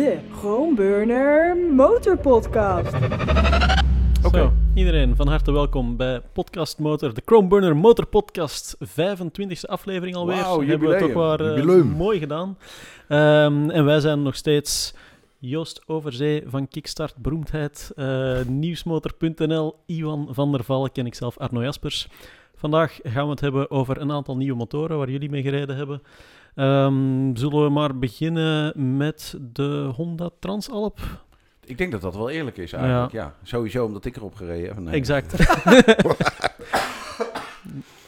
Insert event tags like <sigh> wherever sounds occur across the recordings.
de Groenburner Motorpodcast. Oké. Iedereen van harte welkom bij Podcast Motor, de Chrome Burner Motor Podcast, 25e aflevering alweer. Wauw, Hebben we jubileum. toch wel eh, mooi gedaan. Ehm, en wij zijn nog steeds Joost Overzee van Kickstart Beroemdheid, eh, Nieuwsmotor.nl, Iwan van der Valk en ikzelf Arno Jaspers. Vandaag gaan we het hebben over een aantal nieuwe motoren waar jullie mee gereden hebben. Ehm, zullen we maar beginnen met de Honda Transalp? Ik denk dat dat wel eerlijk is eigenlijk. Ja. Sowieso omdat ik erop gereden heb. Nee. Exact. <laughs> <laughs>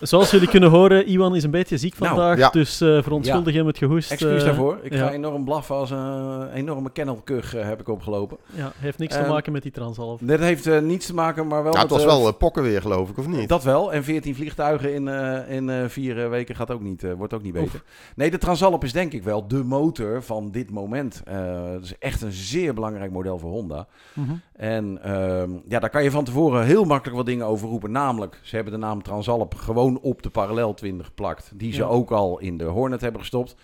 Zoals jullie kunnen horen, Iwan is een beetje ziek Nou, vandaag, ja. dus eh verontschuldig hem het gehoest. Excuus eh, daarvoor. Ik ja. ga enorm blaffen als een enorme kennelkug eh, heb ik opgelopen. Ja, heeft niks te Ehm, maken met die transalf. Dit heeft niets te maken, maar wel Ja, het met, was wel pokken weer, geloof ik, of niet? Dat wel. En 14 vliegtuigen in, eh, in eh, vier weken gaat ook niet, eh, wordt ook niet beter. Nee, de Transalp is denk ik wel de motor van dit moment. Eh het is echt een zeer belangrijk model voor Honda. Mhm. En ehm, ja, daar kan je van tevoren heel makkelijk wat dingen over roepen. Namelijk, ze hebben de naam Transalp gewoon op de Parallel 20 geplakt. Die ze Ja. ook al in de Hornet hebben gestopt.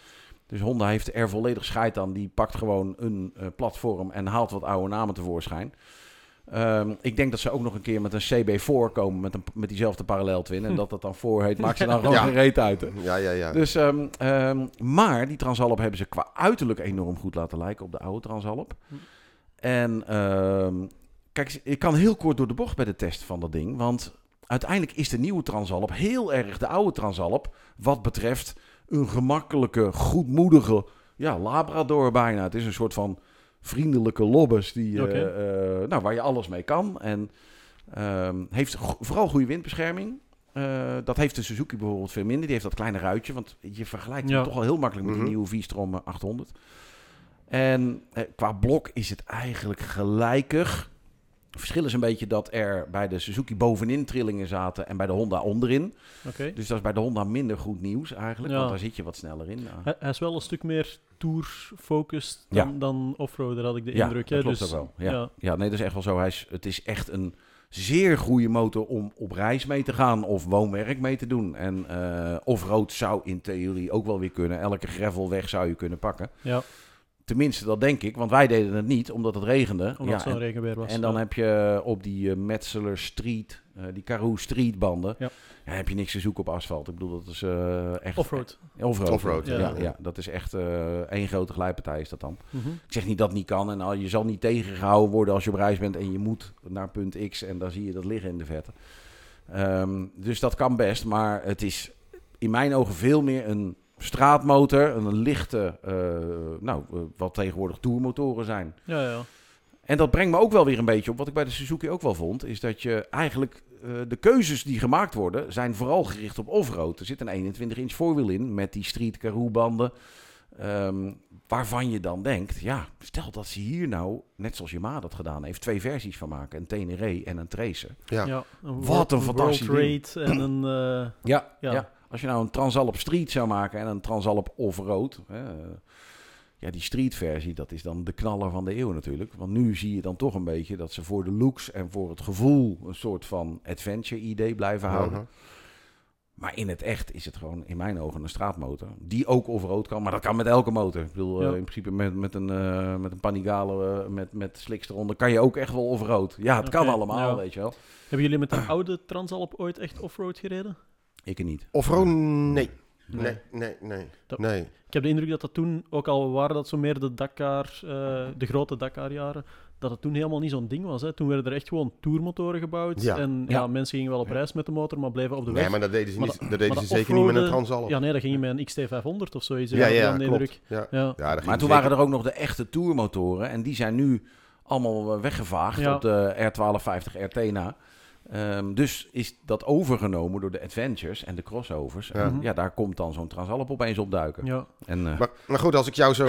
Dus Honda heeft er volledig scheid aan. Die pakt gewoon een eh, platform en haalt wat oude namen tevoorschijn. Ehm, ik denk dat ze ook nog een keer met een CB4 komen met, een, met diezelfde Parallel Twin. En Hm. dat dat dan voor heet, maakt ze dan <laughs> gewoon Ja. geen reet uit. hè. Ja, ja, ja. Dus, ehm, ehm, maar die Transalp hebben ze qua uiterlijk enorm goed laten lijken op de oude Transalp. Hm. En ehm, kijk, ik kan heel kort door de bocht bij de test van dat ding. Want uiteindelijk is de nieuwe Transalp heel erg de oude Transalp. Wat betreft een gemakkelijke, goedmoedige ja, Labrador bijna. Het is een soort van vriendelijke lobbes die, eh, eh, nou, waar je alles mee kan. En ehm, heeft go- vooral goede windbescherming. Eh, dat heeft de Suzuki bijvoorbeeld veel minder. Die heeft dat kleine ruitje. Want je vergelijkt Ja. hem toch al heel makkelijk met Mhm. die nieuwe V-Strom eh, 800. En eh, qua blok is het eigenlijk gelijkig. Verschil is een beetje dat er bij de Suzuki bovenin trillingen zaten en bij de Honda onderin. Oké. Dus dat is bij de Honda minder goed nieuws eigenlijk, Ja. want daar zit je wat sneller in. Hij, hij is wel een stuk meer tour-focused dan, Ja. dan offroader, had ik de ja, indruk. dat hè. klopt dus, ook wel. Ja. ja. Ja. nee, dat is echt wel zo. Hij is, het is echt een zeer goede motor om op reis mee te gaan of woonwerk mee te doen. En eh off-road zou in theorie ook wel weer kunnen. Elke gravelweg zou je kunnen pakken. ja, Tenminste, dat denk ik, want wij deden het niet omdat het regende. omdat ja, het zo'n en, regenweer was. en dan ja. heb je op die eh, Metzeler Street, eh, die Karoo Street banden, Ja. ja, heb je niks te zoeken op asfalt. Ik bedoel, dat is eh, echt... Offroad. Offroad. Offroad, ja. ja. Ja, dat is echt eh één grote glijpartij is dat dan. Mhm. Ik zeg niet dat het niet kan en al, je zal niet tegengehouden worden als je op reis bent en je moet naar punt X en dan zie je dat liggen in de verte. Ehm, dus dat kan best, maar het is in mijn ogen veel meer een straatmotor, een lichte, eh, nou, eh, wat tegenwoordig tourmotoren zijn. Ja, ja. En dat brengt me ook wel weer een beetje op wat ik bij de Suzuki ook wel vond, is dat je eigenlijk eh, de keuzes die gemaakt worden zijn vooral gericht op offroad. Er zit een 21 inch voorwiel in met die street Karoo banden. ehm, waarvan je dan denkt, ja, stel dat ze hier nou, net zoals Yamaha dat gedaan heeft, twee versies van maken. Een Tenere en een Tracer. ja. Ja, een Wat een World fantastisch en een... eh, Ja, Ja. Als je nou een Transalp Street zou maken en een Transalp Off-Road. Hè, eh, ja, die Street versie, dat is dan de knaller van de eeuw natuurlijk. Want nu zie je dan toch een beetje dat ze voor de looks en voor het gevoel een soort van adventure idee blijven houden. Uh-huh. Maar in het echt is het gewoon in mijn ogen een straatmotor. Die ook off-road kan, maar dat kan met elke motor. Ik bedoel, Ja. eh, in principe met, met een, eh, met een Panigale, met, met slicks eronder, kan je ook echt wel off-road. Ja, het kan allemaal, ja. weet je wel. Hebben jullie met een oude Transalp ooit echt offroad gereden? Ik er niet. Offroad, nee. Nee, nee, nee. Dat- Nee. Ik heb de indruk dat dat toen, ook al waren dat zo meer de Dakar, eh, de grote Dakar-jaren, dat het toen helemaal niet zo'n ding was. Hè. Toen werden er echt gewoon tourmotoren gebouwd. Ja. En ja. Ja. mensen gingen wel op reis met de motor, maar bleven op de weg. Nee, maar dat deden ze, niet, dat- dat deden ze zeker niet met een Transalp. Ja, nee, dat ging je met een XT500 of zoiets. ja, ja, dan klopt. indruk. Ja. Ja. Ja, dat ging Maar toen zeker. waren er ook nog de echte tourmotoren. En die zijn nu allemaal eh, weggevaagd Ja. op de R1250 RT na. Ehm, dus is dat overgenomen door de Adventures en de crossovers. Ja. En Mhm. ja, daar komt dan zo'n Transalp opeens opduiken. Ja. En, eh, Maar, maar goed, als ik jou zo,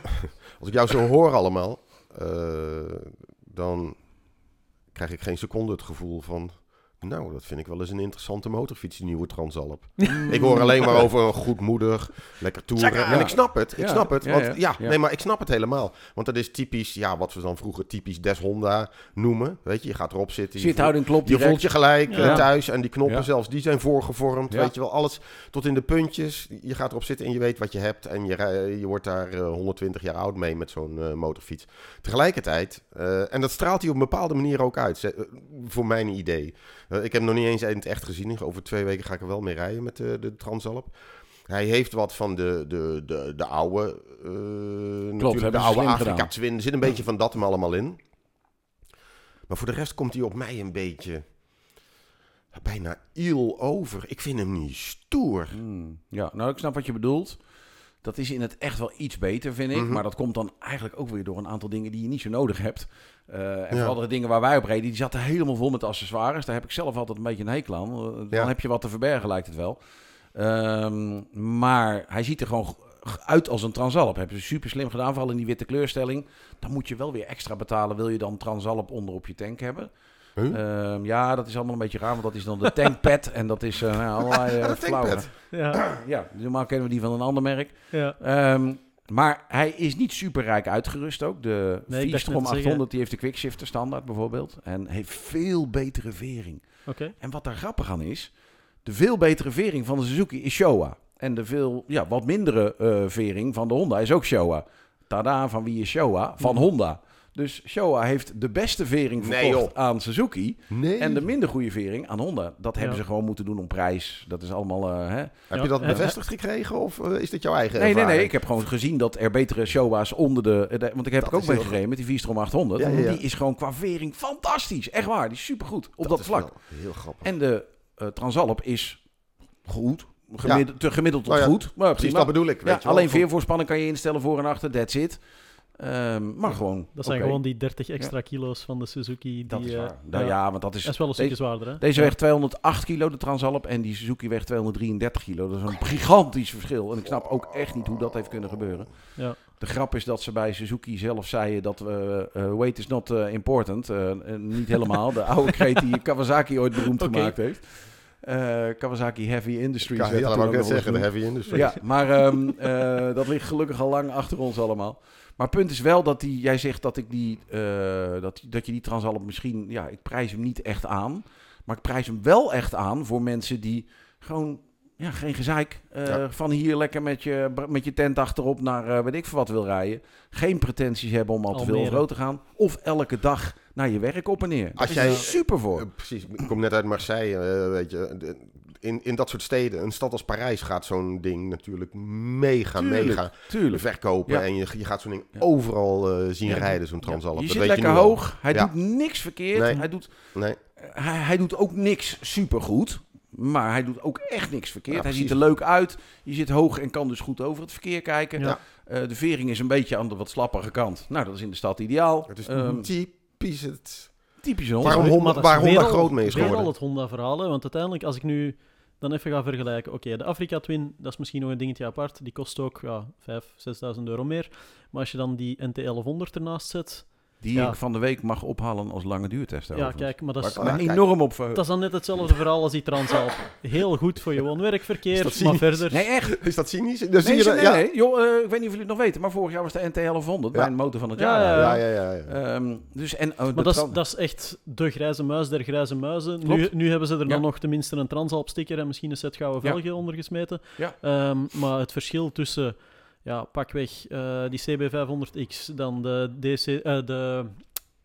<laughs> als ik jou zo hoor allemaal, eh, dan krijg ik geen seconde het gevoel van Nou, dat vind ik wel eens een interessante motorfiets, die nieuwe Transalp. ik hoor alleen maar over een goedmoedig, lekker toeren. En ik snap het, ik Ja, snap het. ja, Want, ja, ja, ja. nee, maar ik snap het helemaal. Want dat is typisch, ja, wat we dan vroeger typisch Des Honda noemen. Weet je, je gaat erop zitten. je voelt- klopt Je voelt je gelijk eh, thuis en die knoppen zelfs, die zijn voorgevormd. Weet je wel, alles tot in de puntjes. Je gaat erop zitten en je weet wat je hebt. En je, je wordt daar eh, 120 jaar oud mee met zo'n eh, motorfiets. Tegelijkertijd, eh, en dat straalt hij op een bepaalde manier ook uit, eh, voor mijn idee. Eh, ik heb hem nog niet eens in het echt gezien. Over twee weken ga ik er wel mee rijden met de, de Transalp. Hij heeft wat van de, de, de, de oude, eh, natuurlijk de oude Afrika. Twin. Er zit een beetje van dat hem allemaal in. Maar voor de rest komt hij op mij een beetje bijna iel over. Ik vind hem niet stoer. Hmm, Ja, nou, ik snap wat je bedoelt. Dat is in het echt wel iets beter, vind ik. Mhm. Maar dat komt dan eigenlijk ook weer door een aantal dingen die je niet zo nodig hebt. Eh, en Ja. vooral de dingen waar wij op reden, die zaten helemaal vol met accessoires. Daar heb ik zelf altijd een beetje een hekel aan. Eh, Dan Ja. heb je wat te verbergen, lijkt het wel. Ehm, maar hij ziet er gewoon uit als een Transalp. Hebben ze super slim gedaan, vooral in die witte kleurstelling. Dan moet je wel weer extra betalen. Wil je dan Transalp onder op je tank hebben? Huh? Ehm, ja, dat is allemaal een beetje raar, want dat is dan de tankpad. en dat is eh nou, allerlei <laughs> flauwe. tankpad. Ja, Ja, normaal kennen we die van een ander merk. ja. Ehm, maar hij is niet super rijk uitgerust ook. De Nee, te 800 die heeft de quickshifter standaard bijvoorbeeld. En heeft veel betere vering. Oké. En wat daar grappig aan is, de veel betere vering van de Suzuki is Showa. En de veel, ja, wat mindere eh, vering van de Honda is ook Showa. Tada, van wie is Showa? Van Mhm. Honda. Dus Showa heeft de beste vering verkocht aan Suzuki. Nee. En de minder goede vering aan Honda. Dat hebben Ja. ze gewoon moeten doen om prijs. Dat is allemaal... eh, hè? Heb Ja, je dat bevestigd gekregen of eh, is dit jouw eigen Nee, nee, ervaring? nee. Ik heb gewoon gezien dat er betere Showa's onder de... eh, de- want ik heb Dat ik ook is mee heel gereden met die V-Strom 800. Ja, ja, ja. Die is gewoon qua vering fantastisch. Echt waar. Die is supergoed op dat, is vlak. wel heel grappig. En de eh, Transalp is goed. Gemiddeld, te gemiddeld tot Nou ja, goed. Maar Precies, prima. dat bedoel ik. Weet Ja, je wel. alleen veervoorspanning kan je instellen voor en achter. That's it. Ehm, maar gewoon... Dat zijn gewoon die 30 extra kilo's van de Suzuki. Die, Dat is eh, waar. Nou, ja, want dat is... Dat is wel een deze- stukje zwaarder, hè? Deze Ja. weegt 208 kilo, de Transalp. En die Suzuki weegt 233 kilo. Dat is een gigantisch verschil. En ik snap ook echt niet hoe dat heeft kunnen gebeuren. Ja. De grap is dat ze bij Suzuki zelf zeiden dat we eh, weight is not eh, important. Eh, eh, niet helemaal. De oude <laughs> kreet die Kawasaki ooit beroemd gemaakt heeft. Eh, Kawasaki Heavy Industries. Ook net nog zeggen, de heavy industry. ja, maar ehm, eh, dat ligt gelukkig al lang achter ons allemaal. Maar het punt is wel dat die, jij zegt dat ik die, eh, dat, dat je die Transalp misschien, ja, ik prijs hem niet echt aan, maar ik prijs hem wel echt aan voor mensen die gewoon, ja, geen gezeik, eh, Ja. van hier lekker met je, met je tent achterop naar, eh, weet ik veel wat wil rijden, geen pretenties hebben om al te veel groot te gaan, of elke dag naar je werk op en neer. Als Daar jij- super voor. Precies, ik kom net uit Marseille, weet je. In, in dat soort steden, een stad als Parijs gaat zo'n ding natuurlijk mega, Tuurlijk, mega Tuurlijk. verkopen. Ja. En je, je gaat zo'n ding Ja. overal eh, zien Ja. rijden, zo'n Transalp. Je Dat zit weet lekker al. hoog, hij Ja. doet niks verkeerd, Nee. hij doet Nee, hij, hij doet ook niks supergoed. Maar hij doet ook echt niks verkeerd. Ja, hij ziet er leuk uit. Je zit hoog en kan dus goed over het verkeer kijken. Ja. Eh, de vering is een beetje aan de wat slappere kant. Nou, dat is in de stad ideaal. het is Ehm, typisch het... typisch een Waarom Honda. Honda- waar Honda groot mee is geworden. al het Honda-verhaal, hè, want uiteindelijk, als ik nu dan even ga vergelijken... Oké, de Afrika Twin, dat is misschien nog een dingetje apart. Die kost ook ja, 5.000, 6.000 euro meer. Maar als je dan die NT1100 ernaast zet... Die Ja. ik van de week mag ophalen als lange duurtest. Ja, overigens. kijk, maar dat is, enorm op dat is dan net hetzelfde verhaal als die Transalp. Heel goed voor je <laughs> Is woon-werkverkeer, dat maar verder... Nee, echt. Is dat cynisch? Dan Nee, zie je nee, dat- nee, ja. nee. Joh, eh, ik weet niet of jullie het nog weten, maar vorig jaar was de NT1100 Ja. mijn motor van het Ja, jaar. ja, Ja, ja, ja. ja. Ehm, dus, en, oh, Maar dat is, Tran- dat is echt de grijze muis der grijze muizen. Nu, nu hebben ze er Ja. dan nog tenminste een Transalp-sticker en misschien een set gouden Ja. velgen ondergesmeten. Ja. Ehm, maar het verschil tussen, ja, pakweg eh, die CB500X, dan de, DC, eh, de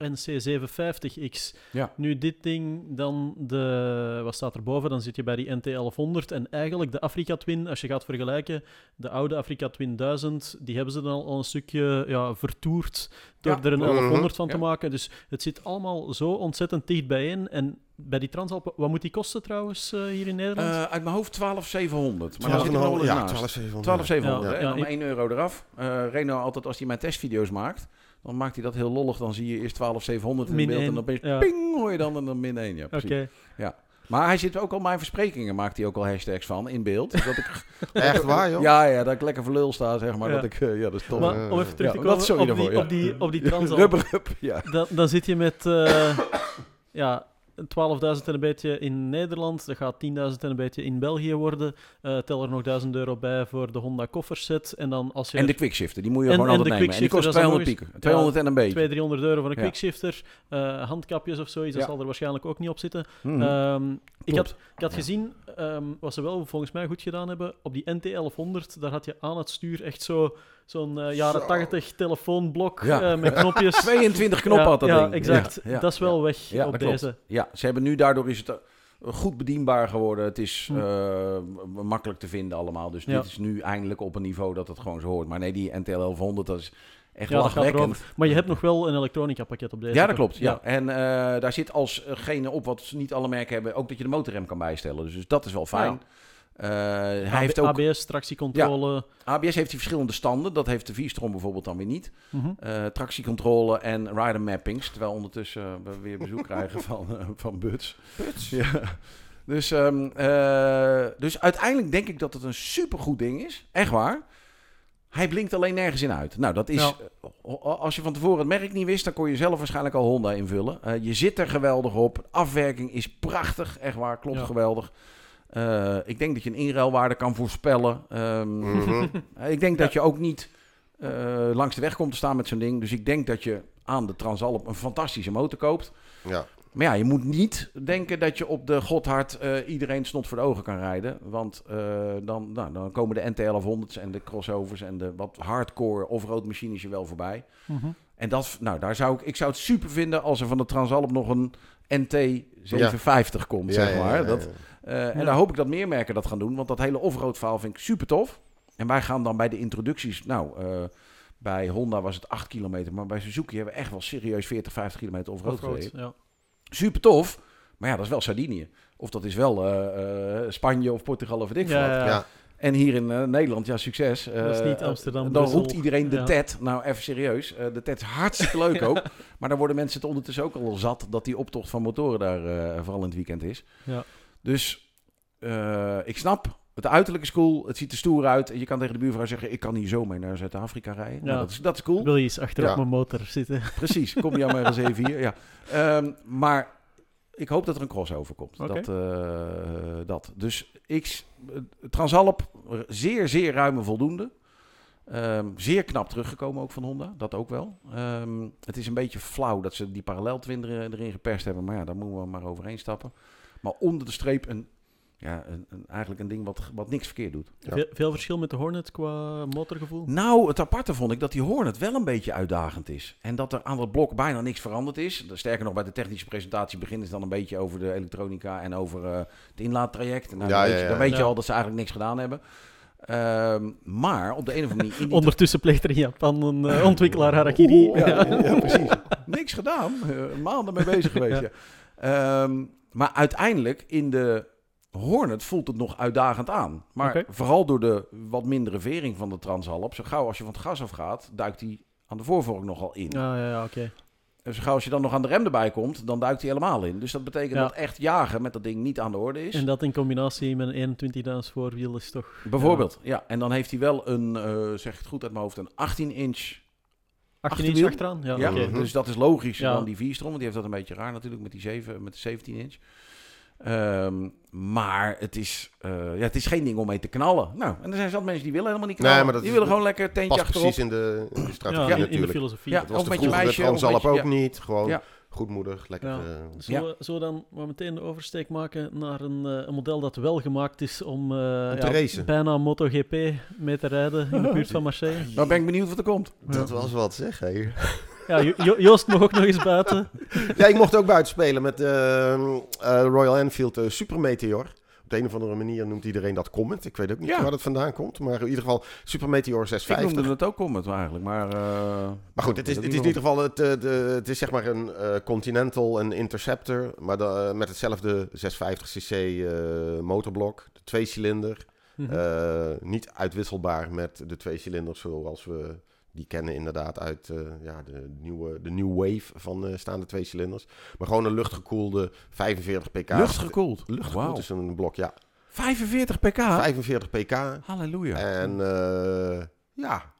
NC750X. Ja. Nu dit ding, dan de, wat staat erboven? Dan zit je bij die NT1100. En eigenlijk de Afrika Twin, als je gaat vergelijken, de oude Afrika Twin 1000, die hebben ze dan al een stukje ja, vertoerd door Ja. er een Mhm. 1100 van te maken. Dus het zit allemaal zo ontzettend dicht bijeen. En bij die Transalp, wat moet die kosten trouwens eh, hier in Nederland? Eh, uit mijn hoofd 12,700. Maar Ja, dan zit er ja, naast. 12,700. 12,700. Ja, ja, dan ik- 1 euro eraf. Eh Reno altijd als hij mijn testvideo's maakt, dan maakt hij dat heel lollig. Dan zie je eerst 12,700 in Min beeld en dan ben je ja. ping hoor je dan en dan min 1. Ja, Oké. precies. Maar hij zit ook al mijn versprekingen, maakt hij ook al hashtags van in beeld. Dat ik, <laughs> Echt waar, joh? ja, ja, dat ik lekker voor lul sta, zeg maar. Ja. Dat ik, ja, dat is tof. Maar om even terug te ja, komen op, die, ja. op, die, op die <laughs> Transalp. Rubber ja. Dan, dan zit je met... eh, ja, 12.000 en een beetje in Nederland. Dat gaat 10.000 en een beetje in België worden. Eh, tel er nog 1000 euro bij voor de Honda kofferset. En dan als je En de er quickshifter, die moet je En- gewoon en altijd nemen. En die kost quickshifter, dat is 200 dan pieken. 200 en een beetje. 200, 300 euro voor een quickshifter, eh, handkapjes of zoiets, dat zal er waarschijnlijk ook niet op zitten. Ehm, ik, had, ik had gezien, ehm, wat ze wel volgens mij goed gedaan hebben, op die NT1100, daar had je aan het stuur echt zo, zo'n eh, jaren Zo. 80 telefoonblok Ja. eh, met knopjes. <laughs> 22 knoppen ja, had dat ja, ding. exact. Ja, dat is wel weg Ja, op klopt. deze. Ja, ze hebben nu daardoor is het eh, goed bedienbaar geworden. Het is Hm. makkelijk te vinden allemaal. Dus dit is nu eindelijk op een niveau dat het gewoon zo hoort. Maar nee, die NTL 1100, dat is echt Ja, lachwekkend. Maar je hebt nog wel een elektronica pakket op deze. Ja, dat klopt. Ja. En eh, daar zit alsgene op wat niet alle merken hebben, ook dat je de motorrem kan bijstellen. Dus, dus dat is wel fijn. Eh, hij heeft ook, ABS, tractiecontrole. ABS heeft die verschillende standen. Dat heeft de V-strom bijvoorbeeld dan weer niet. Mhm. Eh, tractiecontrole en rider mappings. Terwijl ondertussen eh, we weer bezoek <laughs> krijgen van, eh, van Buts. Ja. Dus, ehm, eh, dus uiteindelijk denk ik dat het een supergoed ding is. Echt waar. Hij blinkt alleen nergens in uit. Nou, dat is. Ja. eh, als je van tevoren het merk niet wist, dan kon je zelf waarschijnlijk al Honda invullen. Eh, je zit er geweldig op. Afwerking is prachtig. Echt waar, klopt Ja. geweldig. Eh, ik denk dat je een inruilwaarde kan voorspellen. Ehm, Mhm. <laughs> Ik denk Ja. dat je ook niet eh, langs de weg komt te staan met zo'n ding. Dus ik denk dat je aan de Transalp een fantastische motor koopt. Ja. Maar ja, je moet niet denken dat je op de Gotthard eh, iedereen snot voor de ogen kan rijden. Want eh, dan, nou, dan komen de NT1100's en de crossovers en de wat hardcore off-road machines je wel voorbij. Mhm. En dat, nou, daar zou ik, ik zou het super vinden als er van de Transalp nog een NT750 komt, Ja, zeg maar. ja, ja, Dat, ja. eh, en daar hoop ik dat meer merken dat gaan doen. Want dat hele off-road verhaal vind ik super tof. En wij gaan dan bij de introducties... Nou, eh, bij Honda was het 8 kilometer. Maar bij Suzuki hebben we echt wel serieus 40, 50 kilometer off-road Offroad, gereden. ja. Super tof. Maar ja, dat is wel Sardinië. Of dat is wel eh, eh, Spanje of Portugal of weet ik Ja, wat. En hier in eh, Nederland, ja, succes. Dat is niet Amsterdam, Dan Brussel. roept iedereen de Ja. TED. Nou, even serieus. Eh, de TED is hartstikke <laughs> leuk ook. Maar daar worden mensen het ondertussen ook al zat... dat die optocht van motoren daar eh, vooral in het weekend is. Ja. Dus eh, ik snap... Het uiterlijk is cool, het ziet er stoer uit. En je kan tegen de buurvrouw zeggen... ik kan hier zo mee naar Zuid-Afrika rijden. Nou, Ja. dat, is, dat is cool. Wil je eens achter op Ja. mijn motor zitten? <laughs> Precies, kom je aan mijn reserve hier. Ja. Ehm, maar ik hoop dat er een crossover komt. Dat, eh, dat. Dus ik, Transalp, zeer, zeer ruime voldoende. Ehm, zeer knap teruggekomen ook van Honda, dat ook wel. Ehm, het is een beetje flauw dat ze die paralleltwin er- erin geperst hebben. Maar ja, daar moeten we maar overheen stappen. Maar onder de streep een, ja, een, een, eigenlijk een ding wat, wat niks verkeerd doet. Ja. Veel, veel verschil met de Hornet qua motorgevoel? Nou, het aparte vond ik dat die Hornet wel een beetje uitdagend is. En dat er aan dat blok bijna niks veranderd is. Sterker nog, bij de technische presentatie beginnen ze dan een beetje over de elektronica en over eh, het inlaattraject. En nou, Ja, dan ja, weet, je, ja. dan weet je Ja. al dat ze eigenlijk niks gedaan hebben. Ehm, maar op de een of andere manier... <laughs> Ondertussen pleegt er in Japan een eh, ontwikkelaar harakiri. Oeh, ja, ja, <laughs> precies. Niks gedaan. Eh, maanden mee bezig geweest, ja. Ehm, maar uiteindelijk in de Hornet voelt het nog uitdagend aan. Maar vooral door de wat mindere vering van de Transalp. Zo gauw als je van het gas afgaat, duikt hij aan de voorvork nogal in. Ja, ja, ja oké. En zo gauw als je dan nog aan de rem erbij komt, dan duikt hij helemaal in. Dus dat betekent Ja. dat echt jagen met dat ding niet aan de orde is. En dat in combinatie met een 21.000 voorwiel is toch... Bijvoorbeeld, ja. En dan heeft hij wel een, eh, zeg ik het goed uit mijn hoofd, een 18 inch 18 inch Achterwiel? achteraan? Ja, Ja, oké. Mhm. dus dat is logisch Ja. dan die V-strom. Want die heeft dat een beetje raar natuurlijk met die 7, met de 17 inch. Maar het is, eh, ja, het is geen ding om mee te knallen. Nou, en er zijn zat mensen die willen helemaal niet knallen. Nee, maar dat die is- willen gewoon lekker tentje achterop. precies in de, in de strategie Ja, in, in de filosofie. Ja. Het was Of met je meisje, met je- ook ja. niet. Gewoon Ja. goedmoedig, lekker. Ja. eh, Zullen, we, zullen we dan maar meteen de oversteek maken naar een, eh, een model dat wel gemaakt is om, eh, te ja, racen. bijna MotoGP mee te rijden in de buurt van Marseille? Nou ben ik benieuwd wat er komt. dat was wat zeg. Hé. Ja, Jo- Jo- Joost mag ook nog eens buiten. Ja, ik mocht ook buiten spelen met eh, eh, Royal Enfield eh, Super Meteor. Op de een of andere manier noemt iedereen dat Comet. Ik weet ook niet Ja. waar dat vandaan komt. Maar in ieder geval Super Meteor Ik 650. noemde het ook Comet eigenlijk, maar... eh, Maar goed, het is, ik het is in ieder geval het, eh, de, het is zeg maar een eh, Continental, een Interceptor. Maar met hetzelfde 650cc eh motorblok. De twee cilinder. Mhm. Eh, niet uitwisselbaar met de twee cilinders zoals we die kennen inderdaad uit eh, ja, de, nieuwe, de new wave van eh, staande twee cilinders. Maar gewoon een luchtgekoelde 45 pk. Luchtgekoeld. Luchtgekoeld Wauw. is een blok, ja. 45 pk? 45 pk. Halleluja. En eh, ja,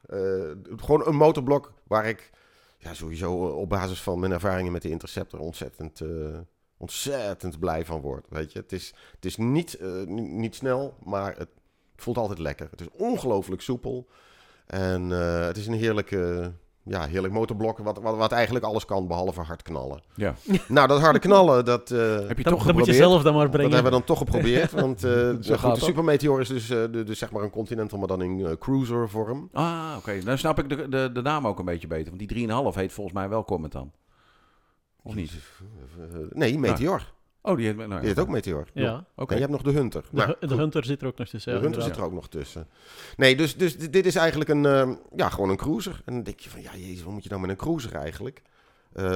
gewoon een motorblok waar ik ja, sowieso op basis van mijn ervaringen met de Interceptor ontzettend, ontzettend blij van word. Weet je, het is, het is niet, ni- niet snel, maar het voelt altijd lekker. Het is ongelooflijk soepel. En eh, het is een heerlijke, ja, heerlijk motorblok, wat, wat, wat eigenlijk alles kan, behalve hard knallen. Ja. <laughs> Nou, dat harde knallen, dat, eh, Heb je toch dan moet je geprobeerd? zelf dan maar dat brengen. hebben we dan toch geprobeerd. <laughs> Want eh, de, goed, de dat. Super Meteor is dus, eh, de, dus zeg maar een Continental, maar dan in cruiser vorm. Ah, oké. Dan snap ik de, de, de naam ook een beetje beter. Want die 3,5 heet volgens mij wel Comet dan. Of niet? Nee, Meteor. Oh, die heet... Nou, Die heet ook Meteor. Ja, Oké. En je hebt nog de Hunter. de, Nou, de Hunter zit er ook nog tussen. De ja, Hunter inderdaad. zit er ook nog tussen. Nee, dus, dus dit is eigenlijk een, eh, ja, gewoon een cruiser. En dan denk je van, ja jezus, wat moet je nou met een cruiser eigenlijk? Eh,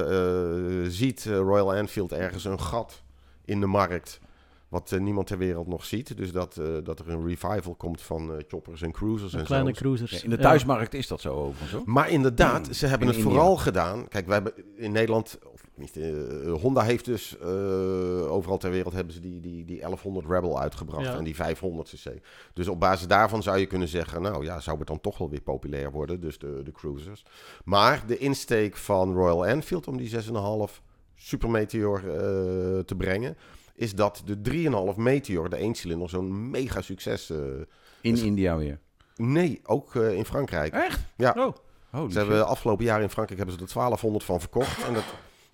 eh, ziet eh, Royal Enfield ergens een gat in de markt, wat niemand ter wereld nog ziet. Dus dat, eh, dat er een revival komt van eh, choppers en cruisers Een en kleine zo. cruisers. Ja, in de Ja. thuismarkt is dat zo overigens hoor. Maar inderdaad, ze hebben In het India. vooral gedaan. Kijk, wij hebben in Nederland, niet, eh, Honda heeft dus eh, overal ter wereld hebben ze die, die, die 1100 Rebel uitgebracht Ja. en die 500 cc. Dus op basis daarvan zou je kunnen zeggen, nou ja, zou het dan toch wel weer populair worden, dus de, de cruisers. Maar de insteek van Royal Enfield om die 6,5 Super Meteor eh, te brengen, is dat de 3,5 Meteor, de eencilinder, zo'n mega succes. eh, In India weer. nee, ook eh, in Frankrijk. Echt? Ja. Oh, Holy Ze hebben afgelopen jaar in Frankrijk hebben ze er 1200 van verkocht. En dat,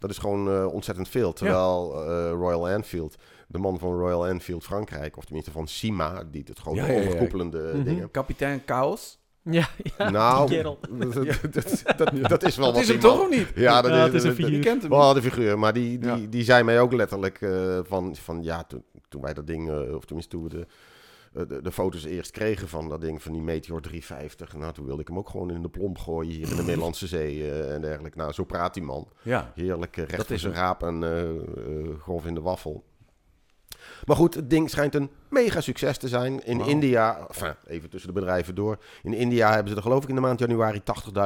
dat is gewoon eh, ontzettend veel. Terwijl eh, Royal Enfield, de man van Royal Enfield Frankrijk, of tenminste van Cima, die het grote Ja, ja, ja. overkoepelende Mhm. dingen. Kapitein Chaos. ja, ja nou, <laughs> dat, dat, dat, dat is wel Dat wat is hem die toch of niet? Ja, dat Ja, is, het is een dat- figuur. Je kent hem Wel de figuur, maar die, die, Ja. die zei mij ook letterlijk eh, van, van ja, toen, toen wij dat ding, eh, of tenminste toen we de, de, de foto's eerst kregen van dat ding, van die Meteor 350. Nou, toen wilde ik hem ook gewoon in de plomp gooien hier in de Middellandse <laughs> Zee eh, en dergelijke. Nou, zo praat die man. Ja. Heerlijk, eh, recht is hem. raap en eh, eh, grof in de waffel. Maar goed, het ding schijnt een mega succes te zijn. In. India, enfin, even tussen de bedrijven door. In India hebben ze er geloof ik in de maand januari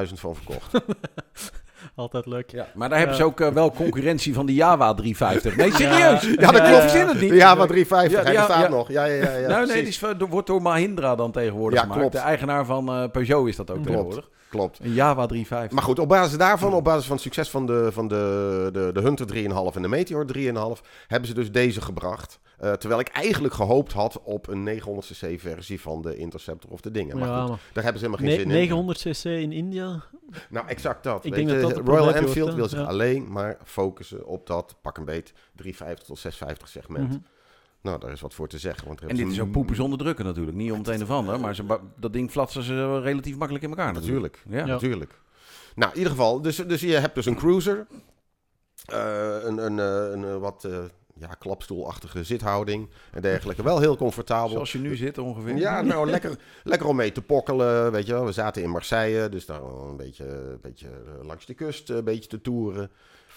80.000 van verkocht. <laughs> <laughs> Altijd leuk. Ja, maar daar hebben ze ook eh, wel concurrentie van de Java 350. Nee, serieus. Ja, Ja, dat klopt. ja. Verzin het niet. Ja, maar 350, Ja, ja. nog. Ja, ja, ja. ja nou, nee, die door- wordt door Mahindra dan tegenwoordig Ja, gemaakt. klopt. De eigenaar van eh, Peugeot is dat ook Klopt. tegenwoordig. Klopt. Een Java 350. Maar goed, op basis daarvan, op basis van het succes van de, van de, de, de Hunter 3,5 en de Meteor 3,5, hebben ze dus deze gebracht. Eh, terwijl ik eigenlijk gehoopt had op een 900cc versie van de Interceptor of de dingen. Maar Ja, goed, maar daar hebben ze helemaal geen ne- zin in. 900 cc in India? Nou, exact dat. Ik Weet denk je, dat Royal Enfield wordt, wil zich Ja. alleen maar focussen op dat pak een beet 350 tot 650 segment. Mhm. Nou, daar is wat voor te zeggen. Want er en dit is ook poepen zonder drukken natuurlijk. Niet om het een of ander. Maar ze, dat ding flatsen ze relatief makkelijk in elkaar natuurlijk. Natuurlijk. Ja. Ja. Natuurlijk. Nou, in ieder geval, dus, dus je hebt dus een cruiser. eh, een, een, eh, een, eh, wat eh, ja, klapstoelachtige zithouding en dergelijke. Wel heel comfortabel. Zoals je nu zit ongeveer. Ja, nou, lekker, lekker om mee te pokkelen, weet je wel. We zaten in Marseille, dus daar een beetje, een beetje langs de kust eh, een beetje te toeren.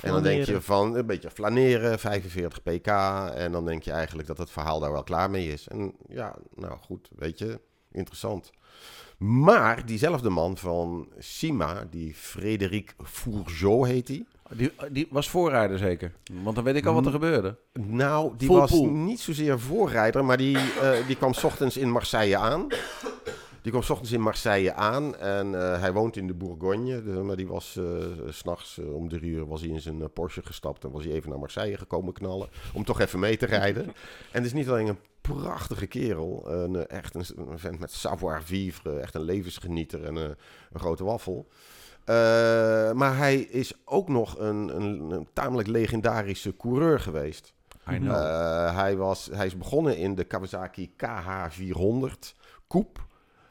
En dan denk je van een beetje flaneren, 45 pk. En dan denk je eigenlijk dat het verhaal daar wel klaar mee is. En ja, nou goed, weet je, interessant. Maar diezelfde man van Cima, die Frédéric Fourgeau heet hij. Die, die was voorrijder zeker. Want dan weet ik al wat er gebeurde. Nou, die Full was pool. niet zozeer voorrijder, maar die, eh, die kwam 's ochtends in Marseille aan. Die kwam 's ochtends in Marseille aan en eh, hij woont in de Bourgogne. Dus, maar die was eh, s s'nachts om drie uur was hij in zijn eh, Porsche gestapt en was hij even naar Marseille gekomen knallen. Om toch even mee te rijden. <laughs> en het is niet alleen een prachtige kerel, een, eh, echt een, een vent met savoir-vivre, echt een levensgenieter en eh, een grote waffel. Eh, maar hij is ook nog een, tamelijk legendarische coureur geweest. I know. Eh, hij, was, hij is begonnen in de Kawasaki KH400 Coupe.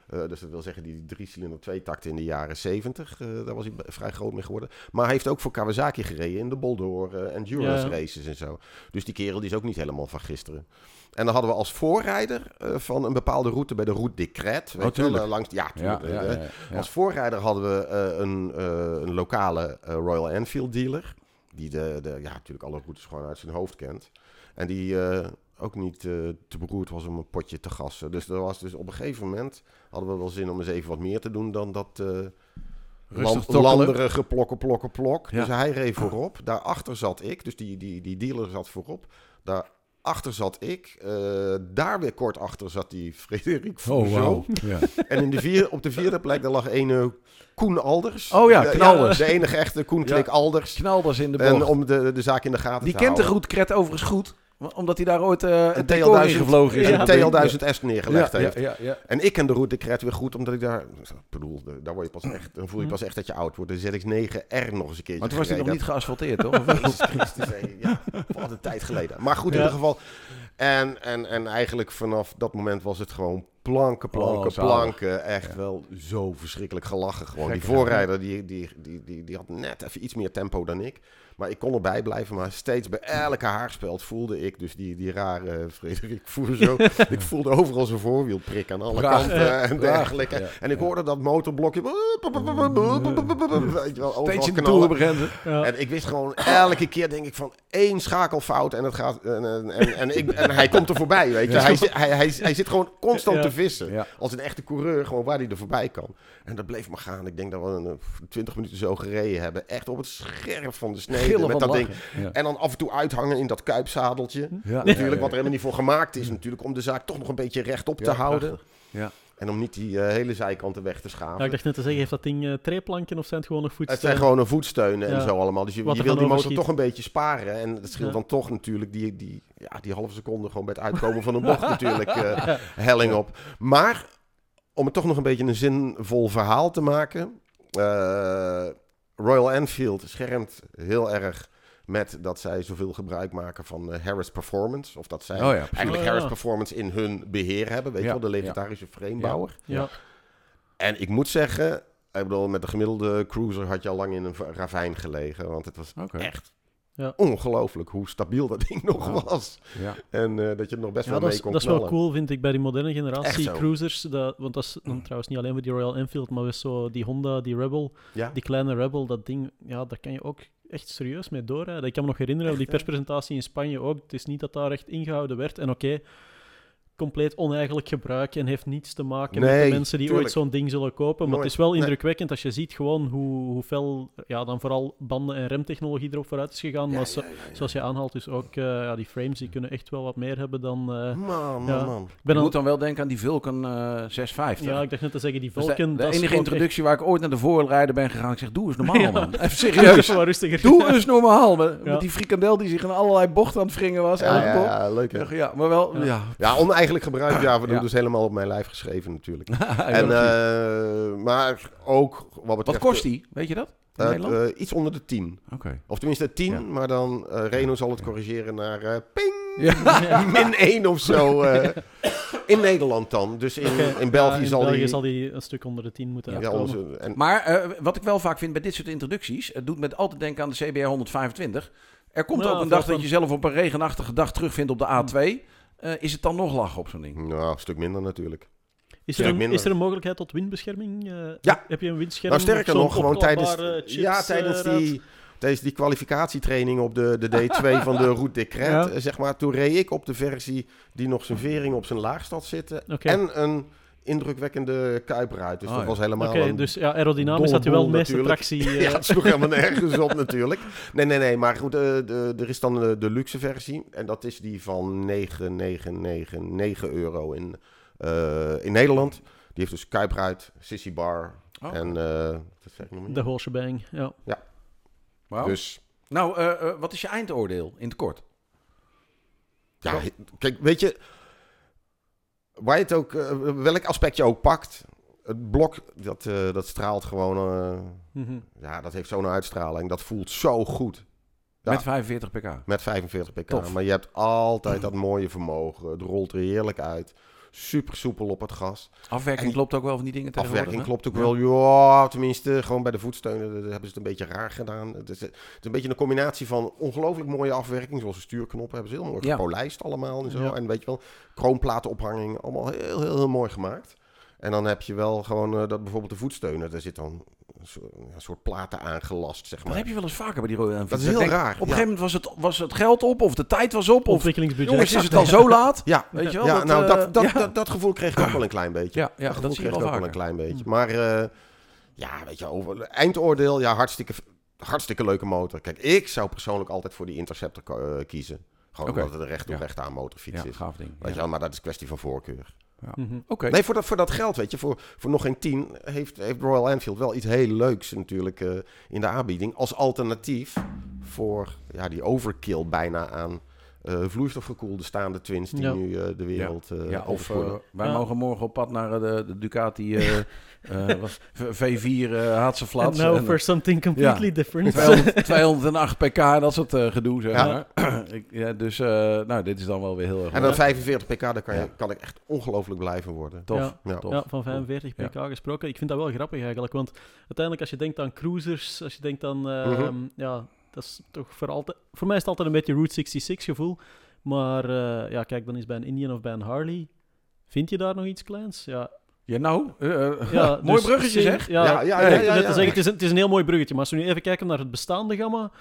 Eh, dus dat wil zeggen die drie-cilinder tweetakt in de jaren 70. eh, daar was hij vrij groot mee geworden. Maar hij heeft ook voor Kawasaki gereden in de Boldor eh, Endurance Ja. races en zo. Dus die kerel die is ook niet helemaal van gisteren. En dan hadden we als voorrijder van een bepaalde route bij de Route des Crêtes. weet wel, langs, ja, ja, als voorrijder hadden we een, een lokale Royal Enfield dealer. Die de, de, ja, natuurlijk alle routes gewoon uit zijn hoofd kent. En die ook niet te beroerd was om een potje te gassen. Dus er was dus op een gegeven moment hadden we wel zin om eens even wat meer te doen dan dat eh land, landerige plokken, plokken, plok. Ja. Dus hij reed voorop. Daarachter zat ik. Dus die, die, die dealer zat voorop. Daarachter achter zat ik. Eh, daar weer kort achter zat die Frederik Oh, wauw. Ja. En in de vier, op de vierde plek daar lag een eh, Koen Alders. Oh ja, De- Knalders. de enige echte Koen Klik. Alders. Knalders in de En om de, de zaak in de gaten Die te kent de houden. route Kret overigens goed. Omdat hij daar ooit eh een Een decor in TL1000 gevlogen is. en Ja. een TL1000 S neergelegd ja, heeft. Ja. En ik ken de route Kret weer goed, omdat ik daar... Ik bedoel, daar word je pas echt, dan voel je Mhm. pas echt dat je oud wordt. De ZX9R nog eens een keertje Maar toen was hij nog niet geasfalteerd, toch? Jezus <laughs> Christus, ja, wat een tijd geleden. Maar goed, in ieder geval. En, en, en eigenlijk vanaf dat moment was het gewoon planken, planken, Oh, zalig. planken. Echt wel zo verschrikkelijk gelachen. Gewoon. Die voorrijder die, die, die, die, die had net even iets meer tempo dan ik. Maar ik kon erbij blijven. Maar steeds bij elke haarspeld voelde ik dus die, die rare Frederik zo. <laughs> ik voelde overal zijn voorwielprik aan alle kanten en Praag. dergelijke. Ja. En ik hoorde dat motorblokje. Weet je wel, overal knallen. En ik wist gewoon elke keer denk ik van één schakelfout en het gaat en, en, en, en ik, en hij komt er voorbij, weet je. Hij, zit- hij, hij, hij zit gewoon constant te vissen. Als een echte coureur, gewoon waar hij er voorbij kan. En dat bleef maar gaan. Ik denk dat we een, eh, 20 minuten zo gereden hebben. Echt op het scherp van de snede Gillen met dat ding. Ja. En dan af en toe uithangen in dat kuipzadeltje. Ja. Natuurlijk, Ja, ja, wat er helemaal niet voor gemaakt is natuurlijk. Om de zaak toch nog een beetje rechtop te houden. prachtig. Ja. En om niet die eh, hele zijkanten weg te schaven. Ja, ik dacht net te zeggen, heeft dat ding treeplanken of zijn het gewoon nog Het voetsteunen? zijn gewoon een voetsteunen en Ja. zo allemaal. Dus je, wil die motor toch een beetje sparen. En dat scheelt Ja. dan toch natuurlijk die, die, ja, die halve seconde gewoon bij het uitkomen van een <laughs> bocht natuurlijk eh, helling op. Maar om het toch nog een beetje een zinvol verhaal te maken. Royal Enfield schermt heel erg met dat zij zoveel gebruik maken van eh, Harris Performance. Of dat zij Oh ja, eigenlijk Oh ja. Harris Performance in hun beheer hebben. Weet Ja, je wel, de ja. legendarische framebouwer. Ja. En ik moet zeggen, ik bedoel, met de gemiddelde cruiser had je al lang in een ravijn gelegen. Want het was echt Ja. ongelooflijk hoe stabiel dat ding nog Ja. was. Ja. En eh, dat je er nog best Ja, wel mee is, kon dat is wel cool, vind ik, bij die moderne generatie cruisers. Dat, want dat is dan trouwens niet alleen voor die Royal Enfield, maar ook zo die Honda, die Rebel, Ja? die kleine Rebel, dat ding, ja, daar kan je ook echt serieus mee doorrijden. Ik kan me nog herinneren, op die Echt, hè? perspresentatie in Spanje ook. Het is niet dat daar echt ingehouden werd. En oké, compleet oneigenlijk gebruik en heeft niets te maken met de mensen die tuurlijk. ooit zo'n ding zullen kopen. Maar Nooit. het is wel Nee. indrukwekkend als je ziet gewoon hoe, hoe fel ja, dan vooral banden- en remtechnologie erop vooruit is gegaan. maar zo- zoals je aanhaalt, dus ook eh, ja, die frames die kunnen echt wel wat meer hebben dan... eh, Man, man, Ja. man. ik ben Je al- moet dan wel denken aan die Vulcan eh 650. ja, ik dacht net te zeggen, die Dat is de- Vulcan... de, enige introductie waar ik ooit naar de voorrijder ben gegaan. Ik zeg, doe eens normaal, <laughs> Ja. man. <laughs> Even echt- serieus. Rustiger. Doe eens normaal. Met, Ja. met die frikandel die zich in allerlei bochten aan het wringen was. Ja, ja, leuk hè. Ja, ja, maar wel, Ja. ja. Ja, oneigenlijk gebruik, ja, we doen Ja. dus helemaal op mijn lijf geschreven natuurlijk. <laughs> En, eh, maar ook wat betreft... Wat kost die? Weet je dat? In eh, Nederland? eh, iets onder de 10. Oké. Of tenminste 10, Ja. maar dan eh Renault zal het corrigeren naar eh, ping, Ja. <laughs> min 1 of zo. eh, <laughs> in Nederland dan. Dus in, in België ja, in zal België die... zal die een stuk onder de 10 moeten ja, uitkomen. onze, en, Maar eh, wat ik wel vaak vind bij dit soort introducties, het doet me altijd denken aan de CBR 125. Er komt Ja, ook een dag dat je zelf op een regenachtige dag terugvindt op de A2. Eh, is het dan nog lachen op zo'n ding? nou, een stuk minder natuurlijk. Is, er een, is er een mogelijkheid tot windbescherming? Eh, Ja. Heb je een windscherm? Nou, sterker nog, gewoon tijdens, chips, ja, tijdens, eh, die, tijdens die kwalificatietraining op de, de D2 <laughs> van de Route de Cret, Ja. zeg maar, toen reed ik op de versie die nog zijn vering op zijn laagstad zitten Oké. en een indrukwekkende kuipruit. Dus Oh, dat ja. was helemaal Oké, een dus ja, aerodynamisch had je wel de meeste natuurlijk. tractie. <laughs> eh, Ja, het sloeg helemaal nergens op natuurlijk. Nee, nee, nee. Maar goed, eh, de, er is dan de, de luxe versie. En dat is die van 9,999 euro in, eh, in Nederland. Die heeft dus kuipruit, sissy bar Oh, en... eh de whole shebang, ja. wauw. Dus Nou, eh, eh, wat is je eindoordeel in het kort? ja, kijk, weet je... Waar je het ook, eh, welk aspect je ook pakt... Het blok, dat, eh, dat straalt gewoon... eh, Mhm. ja, dat heeft zo'n uitstraling. Dat voelt zo goed. Ja. Met 45 pk. Met 45 pk. Tof. Maar je hebt altijd dat mooie vermogen. Het rolt er heerlijk uit. Super soepel op het gas. Afwerking En- klopt ook wel van die dingen tegenwoordig. Afwerking klopt ook Ja. wel. Ja, tenminste, gewoon bij de voetsteunen daar hebben ze het een beetje raar gedaan. Het is, het is een beetje een combinatie van ongelooflijk mooie afwerking. Zoals de stuurknoppen hebben ze heel mooi Ja. gepolijst allemaal en zo. Ja. En weet je wel, kroonplaatenophanging. Allemaal heel, heel, heel mooi gemaakt. En dan heb je wel gewoon eh, dat bijvoorbeeld de voetsteunen. Daar zit dan een soort, een soort platen aangelast, zeg Dat maar. heb je wel eens vaker bij die rode. Dat is heel denk, raar, Op een ja. gegeven moment was het, was het geld op, of de tijd was op, of Ontwikkelingsbudget. jongens, is het al zo laat? <laughs> Ja, Weet je wel? ja, dat, nou, eh, dat, dat, ja. dat, dat gevoel kreeg ik ook wel een klein beetje. Ja, ja, dat gevoel dat kreeg ik ook wel een klein beetje. Maar eh, ja, weet je, over eindoordeel, ja, hartstikke, hartstikke leuke motor. Kijk, ik zou persoonlijk altijd voor die Interceptor eh, kiezen. Gewoon omdat het een recht op Ja. recht aan motorfiets Ja, is. gaaf ding. Weet je wel, maar dat is kwestie van voorkeur. Mhm. Oké. Nee, voor dat, voor dat geld, weet je, voor, voor nog geen tien heeft, heeft Royal Enfield wel iets heel leuks natuurlijk eh, in de aanbieding. Als alternatief voor ja, die overkill bijna aan eh, vloeistofgekoelde staande twins die Ja. nu eh, de wereld eh Ja, of eh, wij Ja. mogen morgen op pad naar de, de Ducati eh, <laughs> eh, V- V4 eh Haatse And Flats. now En, for something completely different. 200 208 <laughs> pk, dat soort gedoe, zeg Ja. maar. <clears throat> ik, ja, dus, eh, nou, dit is dan wel weer heel erg En dan 45 pk, daar kan, je, kan ik echt ongelooflijk blijven worden. tof. Ja. Ja. tof. Ja, van 45 Ja. pk gesproken. Ik vind dat wel grappig eigenlijk, want uiteindelijk als je denkt aan cruisers, als je denkt aan, Mhm. ja, dat is toch voor altijd, voor mij is het altijd een beetje Route 66 gevoel, maar eh, ja, kijk, dan is bij een Indian of bij een Harley, vind je daar nog iets kleins? Ja, Ja, nou, eh, eh, ja <laughs> mooi dus bruggetje zeg. Ja, Ja, ja, ja, ja, net ja. te zeggen, het, is een, het is een heel mooi bruggetje, maar als we nu even kijken naar het bestaande gamma,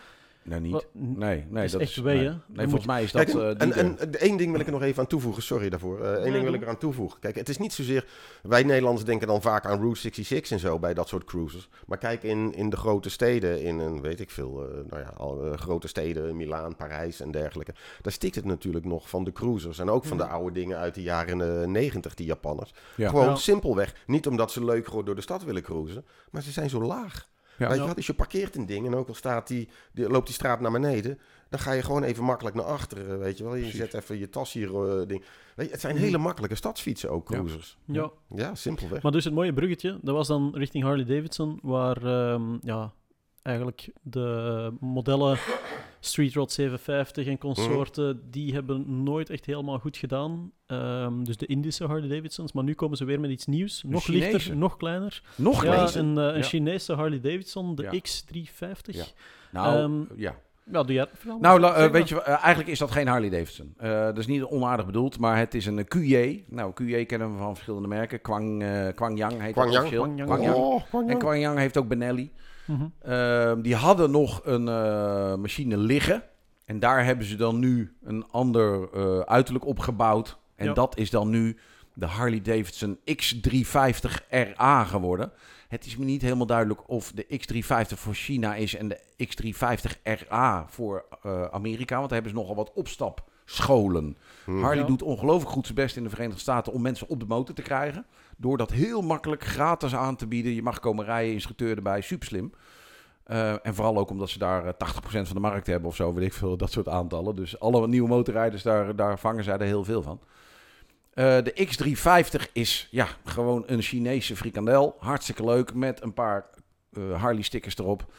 Nou, niet. wat- Nee, nee. is dat echt wee, nee. Nee, volgens mij is dat... Kijk, eh, en, die en, de- en één ding wil ik er nog even aan toevoegen. Sorry daarvoor. Eh Eén ding wil ik eraan toevoegen. Kijk, het is niet zozeer... Wij Nederlanders denken dan vaak aan Route 66 en zo bij dat soort cruises. Maar kijk in, in de grote steden, in een, weet ik veel, eh, nou ja, al, eh, grote steden, Milaan, Parijs en dergelijke. Daar stikt het natuurlijk nog van de cruisers. En ook van de oude dingen uit de jaren eh, 90, die Japanners. Ja. Gewoon Ja. simpelweg. Niet omdat ze leuk gewoon door de stad willen cruisen, maar ze zijn zo laag. Ja. Weet je wat? Dus je parkeert een ding en ook al staat die, die, loopt die straat naar beneden, dan ga je gewoon even makkelijk naar achteren, weet je wel. Je Precies. zet even je tas hier, eh, ding. Weet je, het zijn hele makkelijke stadsfietsen ook, Ja. cruisers. ja. Ja, simpelweg. Maar dus het mooie bruggetje, dat was dan richting Harley Davidson, waar ehm, ja, eigenlijk de modellen Street Rod 750 en consorten, die hebben nooit echt helemaal goed gedaan. Ehm, dus de Indische Harley Davidsons, maar nu komen ze weer met iets nieuws. Nog Chinese. lichter, nog kleiner. Nog Ja, een, eh, een Ja. Chinese Harley Davidson, de Ja. X350. Ja. Ja, Nou, Ehm, ja. doe jij het verhaal? Nou, la- Zeg weet je, eh, eigenlijk is dat geen Harley Davidson. Eh, dat is niet onaardig bedoeld, maar het is een QJ. Nou, QJ kennen we van verschillende merken. Kwang, Kwangyang heet Kwangyang? dat officieel. Kwangyang. Kwangyang. Oh, En Kwangyang. Kwangyang heeft ook Benelli. Mhm. Ehm, die hadden nog een eh, machine liggen. En daar hebben ze dan nu een ander eh, uiterlijk opgebouwd. En Ja. dat is dan nu de Harley Davidson X350 RA geworden. Het is me niet helemaal duidelijk of de X350 voor China is en de X350 RA voor eh, Amerika. Want daar hebben ze nogal wat opstapscholen. Hm. Harley Ja. doet ongelooflijk goed zijn best in de Verenigde Staten om mensen op de motor te krijgen. Door dat heel makkelijk gratis aan te bieden. Je mag komen rijden, instructeur erbij, super slim. Eh, en vooral ook omdat ze daar eh, 80% van de markt hebben of zo, weet ik veel, dat soort aantallen. Dus alle nieuwe motorrijders, daar, daar vangen zij er heel veel van. Eh, de X350 is ja, gewoon een Chinese frikandel. Hartstikke leuk, met een paar eh, Harley-stickers erop.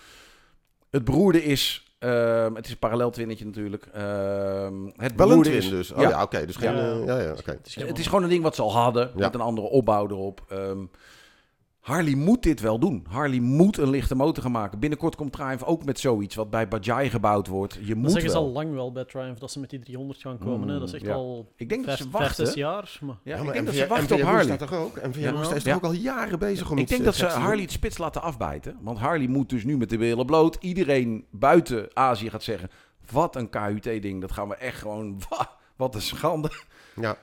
Het beroerde is, ehm, het is een parallel twinnetje natuurlijk. Ehm, het Wel een twin is, dus. Oh ja. ja, oké. dus geen... Ja. eh, ja, ja, oké. Het is, Het is gewoon een ding wat ze al hadden, Ja. met een andere opbouw erop. Ehm, Harley moet dit wel doen. Harley moet een lichte motor gaan maken. Binnenkort komt Triumph ook met zoiets wat bij Bajaj gebouwd wordt. Je dat moet zeggen ze wel. al lang wel bij Triumph, dat ze met die 300 gaan komen. hè. Mm, Dat is echt ja. al Ik denk dat ze wachten. zes jaar. Maar... Ja, Ja, ik maar denk dat ze wachten op Harley. staat toch ook? NVA Ja. Is Ja. toch ook al jaren bezig om Ik iets denk dat ze? Harley het spits laten afbijten. Want Harley moet dus nu met de billen bloot. Iedereen buiten Azië gaat zeggen... Wat een KUT-ding. Dat gaan we echt gewoon... <laughs> Wat een schande. Ja.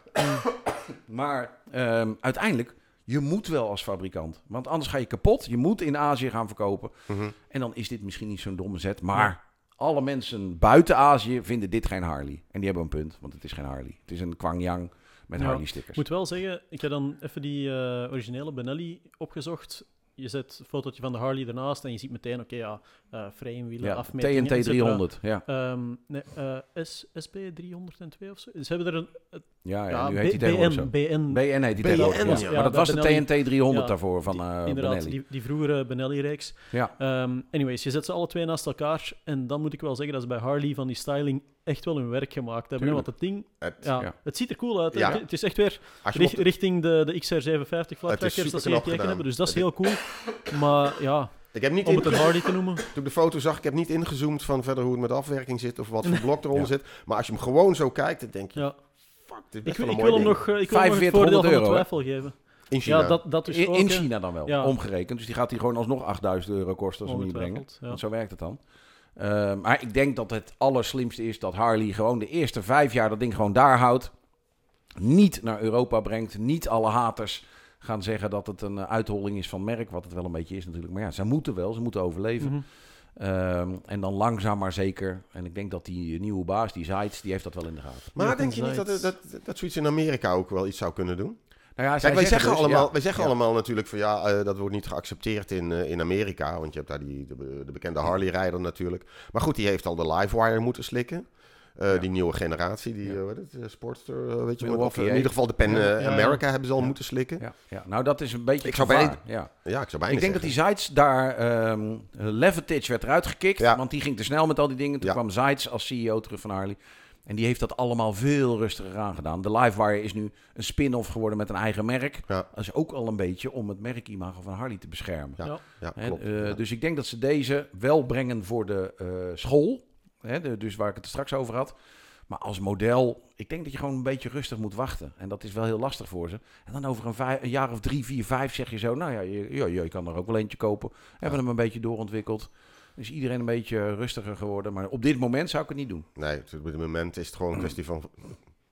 Maar ehm, uiteindelijk, je moet wel als fabrikant. Want anders ga je kapot. Je moet in Azië gaan verkopen. Mhm. En dan is dit misschien niet zo'n domme zet. Maar alle mensen buiten Azië vinden dit geen Harley. En die hebben een punt, want het is geen Harley. Het is een Kwangyang met Ja. Harley-stickers. Ik moet wel zeggen, ik heb dan even die eh, originele Benelli opgezocht. Je zet een fotootje van de Harley ernaast en je ziet meteen, oké, ja, eh framewielen, Ja, afmetingen, TNT et cetera. 300. Ja, Ehm, nee, eh, S, SB 302 of zo. Ze hebben er een ja, ja, ja, nu heet hij tegenwoordig zo. BN, BN, heet die BN, tegenwoordig. Ja. ja. Maar dat was de. TNT 300 Ja, daarvoor van eh inderdaad, Benelli. die, die vroegere Benelli-reeks. Ja. Ehm, anyways, je zet ze alle twee naast elkaar en dan moet ik wel zeggen dat ze bij Harley van die styling echt wel hun werk gemaakt hebben. Tuurlijk. Want het ding, Het, ja, Ja. het ziet er cool uit. Het, het is echt weer richt- richting de, de XR750 flat Het is trackers dat ze gekeken hebben. Dus dat is heel cool. Maar ja, ik heb niet om het een Harley te noemen. <laughs> toen ik de foto zag, ik heb niet ingezoomd van verder hoe het met afwerking zit of wat voor <laughs> blok eronder Ja. zit. Maar als je hem gewoon zo kijkt, dan denk je, Ja. Fuck, is Ik, wil hem nog, eh, ik wil hem nog het voordeel 4500 van de twijfel geven. In China. Ja, dat, dat dus In, hè. China dan wel, Ja. omgerekend. Dus die gaat hij gewoon alsnog 8000 euro kosten als we hem niet brengen. Ja. Want zo werkt het dan. Eh, maar ik denk dat het allerslimste is dat Harley gewoon de eerste vijf jaar dat ding gewoon daar houdt. Niet naar Europa brengt. Niet alle haters gaan zeggen dat het een eh, uitholling is van merk. Wat het wel een beetje is natuurlijk. Maar ja, ze moeten wel. Ze moeten overleven. Mhm. Ehm, en dan langzaam maar zeker. En ik denk dat die nieuwe baas, die Zeitz, die heeft dat wel in de gaten. Maar denk je niet dat, dat, dat zoiets in Amerika ook wel iets zou kunnen doen? Nou ja, Kijk, wij zeggen, dus, allemaal, ja, wij zeggen ja. allemaal natuurlijk van ja, eh, dat wordt niet geaccepteerd in, eh, in Amerika. Want je hebt daar die, de, de bekende Harley-rijder natuurlijk. Maar goed, die heeft al de Livewire moeten slikken. Eh, Ja. Die nieuwe generatie, die Ja. eh, het, eh, Sportster, weet je wel. Of, in ieder geval de Pen Ja. Ja, ja. America hebben ze al Ja. moeten slikken. Ja, ja, nou dat is een beetje Ik zou bijna- ja. Ja, ik zou bijna Ik denk dat die. Zeitz daar, ehm Leverage werd eruit gekikt, Ja. want die ging te snel met al die dingen. Toen Ja. kwam Zeitz als CEO terug van Harley. En die heeft dat allemaal veel rustiger aangedaan. De Livewire is nu een spin-off geworden met een eigen merk. Ja. Dat is ook al een beetje om het merkimago van Harley te beschermen. Ja, Ja. klopt. eh, Ja. Dus ik denk dat ze deze wel brengen voor de eh, school. Hè, dus waar ik het straks over had. Maar als model, ik denk dat je gewoon een beetje rustig moet wachten. En dat is wel heel lastig voor ze. En dan over een, vijf- een jaar of drie, vier, vijf zeg je zo... Nou ja, je, ja, je kan er ook wel eentje kopen. Hebben hem een beetje doorontwikkeld. Is iedereen een beetje rustiger geworden. Maar op dit moment zou ik het niet doen. Nee, op dit moment is het gewoon een <clears throat> kwestie van...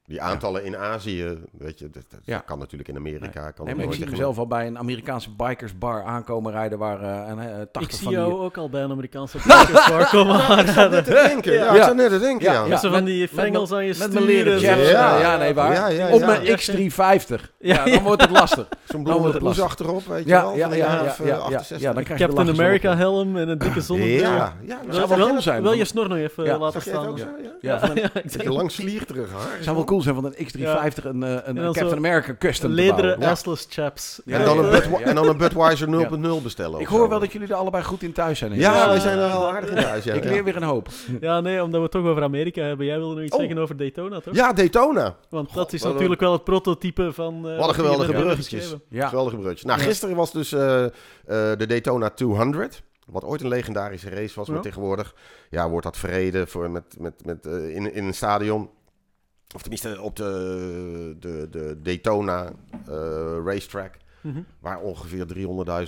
Die aantallen in Azië, weet je, dat, dat Ja. kan natuurlijk in Amerika. Kan Nee, maar ik zie mezelf al bij een Amerikaanse bikersbar aankomen rijden... waar eh, een, eh, 80 Ik van zie die... jou ook al bij een Amerikaanse podcastbar <laughs> komen Ik zat net aanraden. te denken, ja, Ja. ik zat net te denken, ja. Ja, ja. zo van die met frengels aan je Met mijn leren chaps. Ja. Ja, ja, nee, waar. Ja, ja, Op ja. mijn X350. <laughs> Ja, Ja, dan wordt het lastig. Zo'n lastig. achterop, weet je Ja, wel. ja, van ja, ja, eh, ja, ja. 68. Ja, dan krijg je de Captain America helm en een dikke zonnebril. Ja, ja. Dat zou wel zijn. wel je snor nog even Ja. laten staan. ja? Ja, Ja, <laughs> ja, ik je lang slierterig haar. Het zou wel cool zijn van een X350 een, eh, een, En dan Captain America custom te Lederen bouwen. assless chaps. Ja, En dan een ja, ja. en dan een Budweiser 0.0 bestellen. Ik hoor zo. wel dat jullie er allebei goed in thuis zijn. hè? Ja, Ja. wij zijn er wel aardig in thuis. Ja, Ik ja. leer weer een hoop. Ja, nee, omdat we het toch over Amerika hebben. Jij wilde nog iets Oh. zeggen over Daytona, toch? Ja, Daytona. Want dat is een- natuurlijk wel het prototype van... eh, Wat een geweldige bruggetjes. Ja. Geweldige bruggetjes. Nou, Ja. gisteren was dus eh, eh, de Daytona 200. Wat ooit een legendarische race was, maar Ja. tegenwoordig ja, wordt dat verreden voor, met, met, met, eh, in, in een stadion. Of tenminste op de, de, de Daytona eh, racetrack. Mhm. Waar ongeveer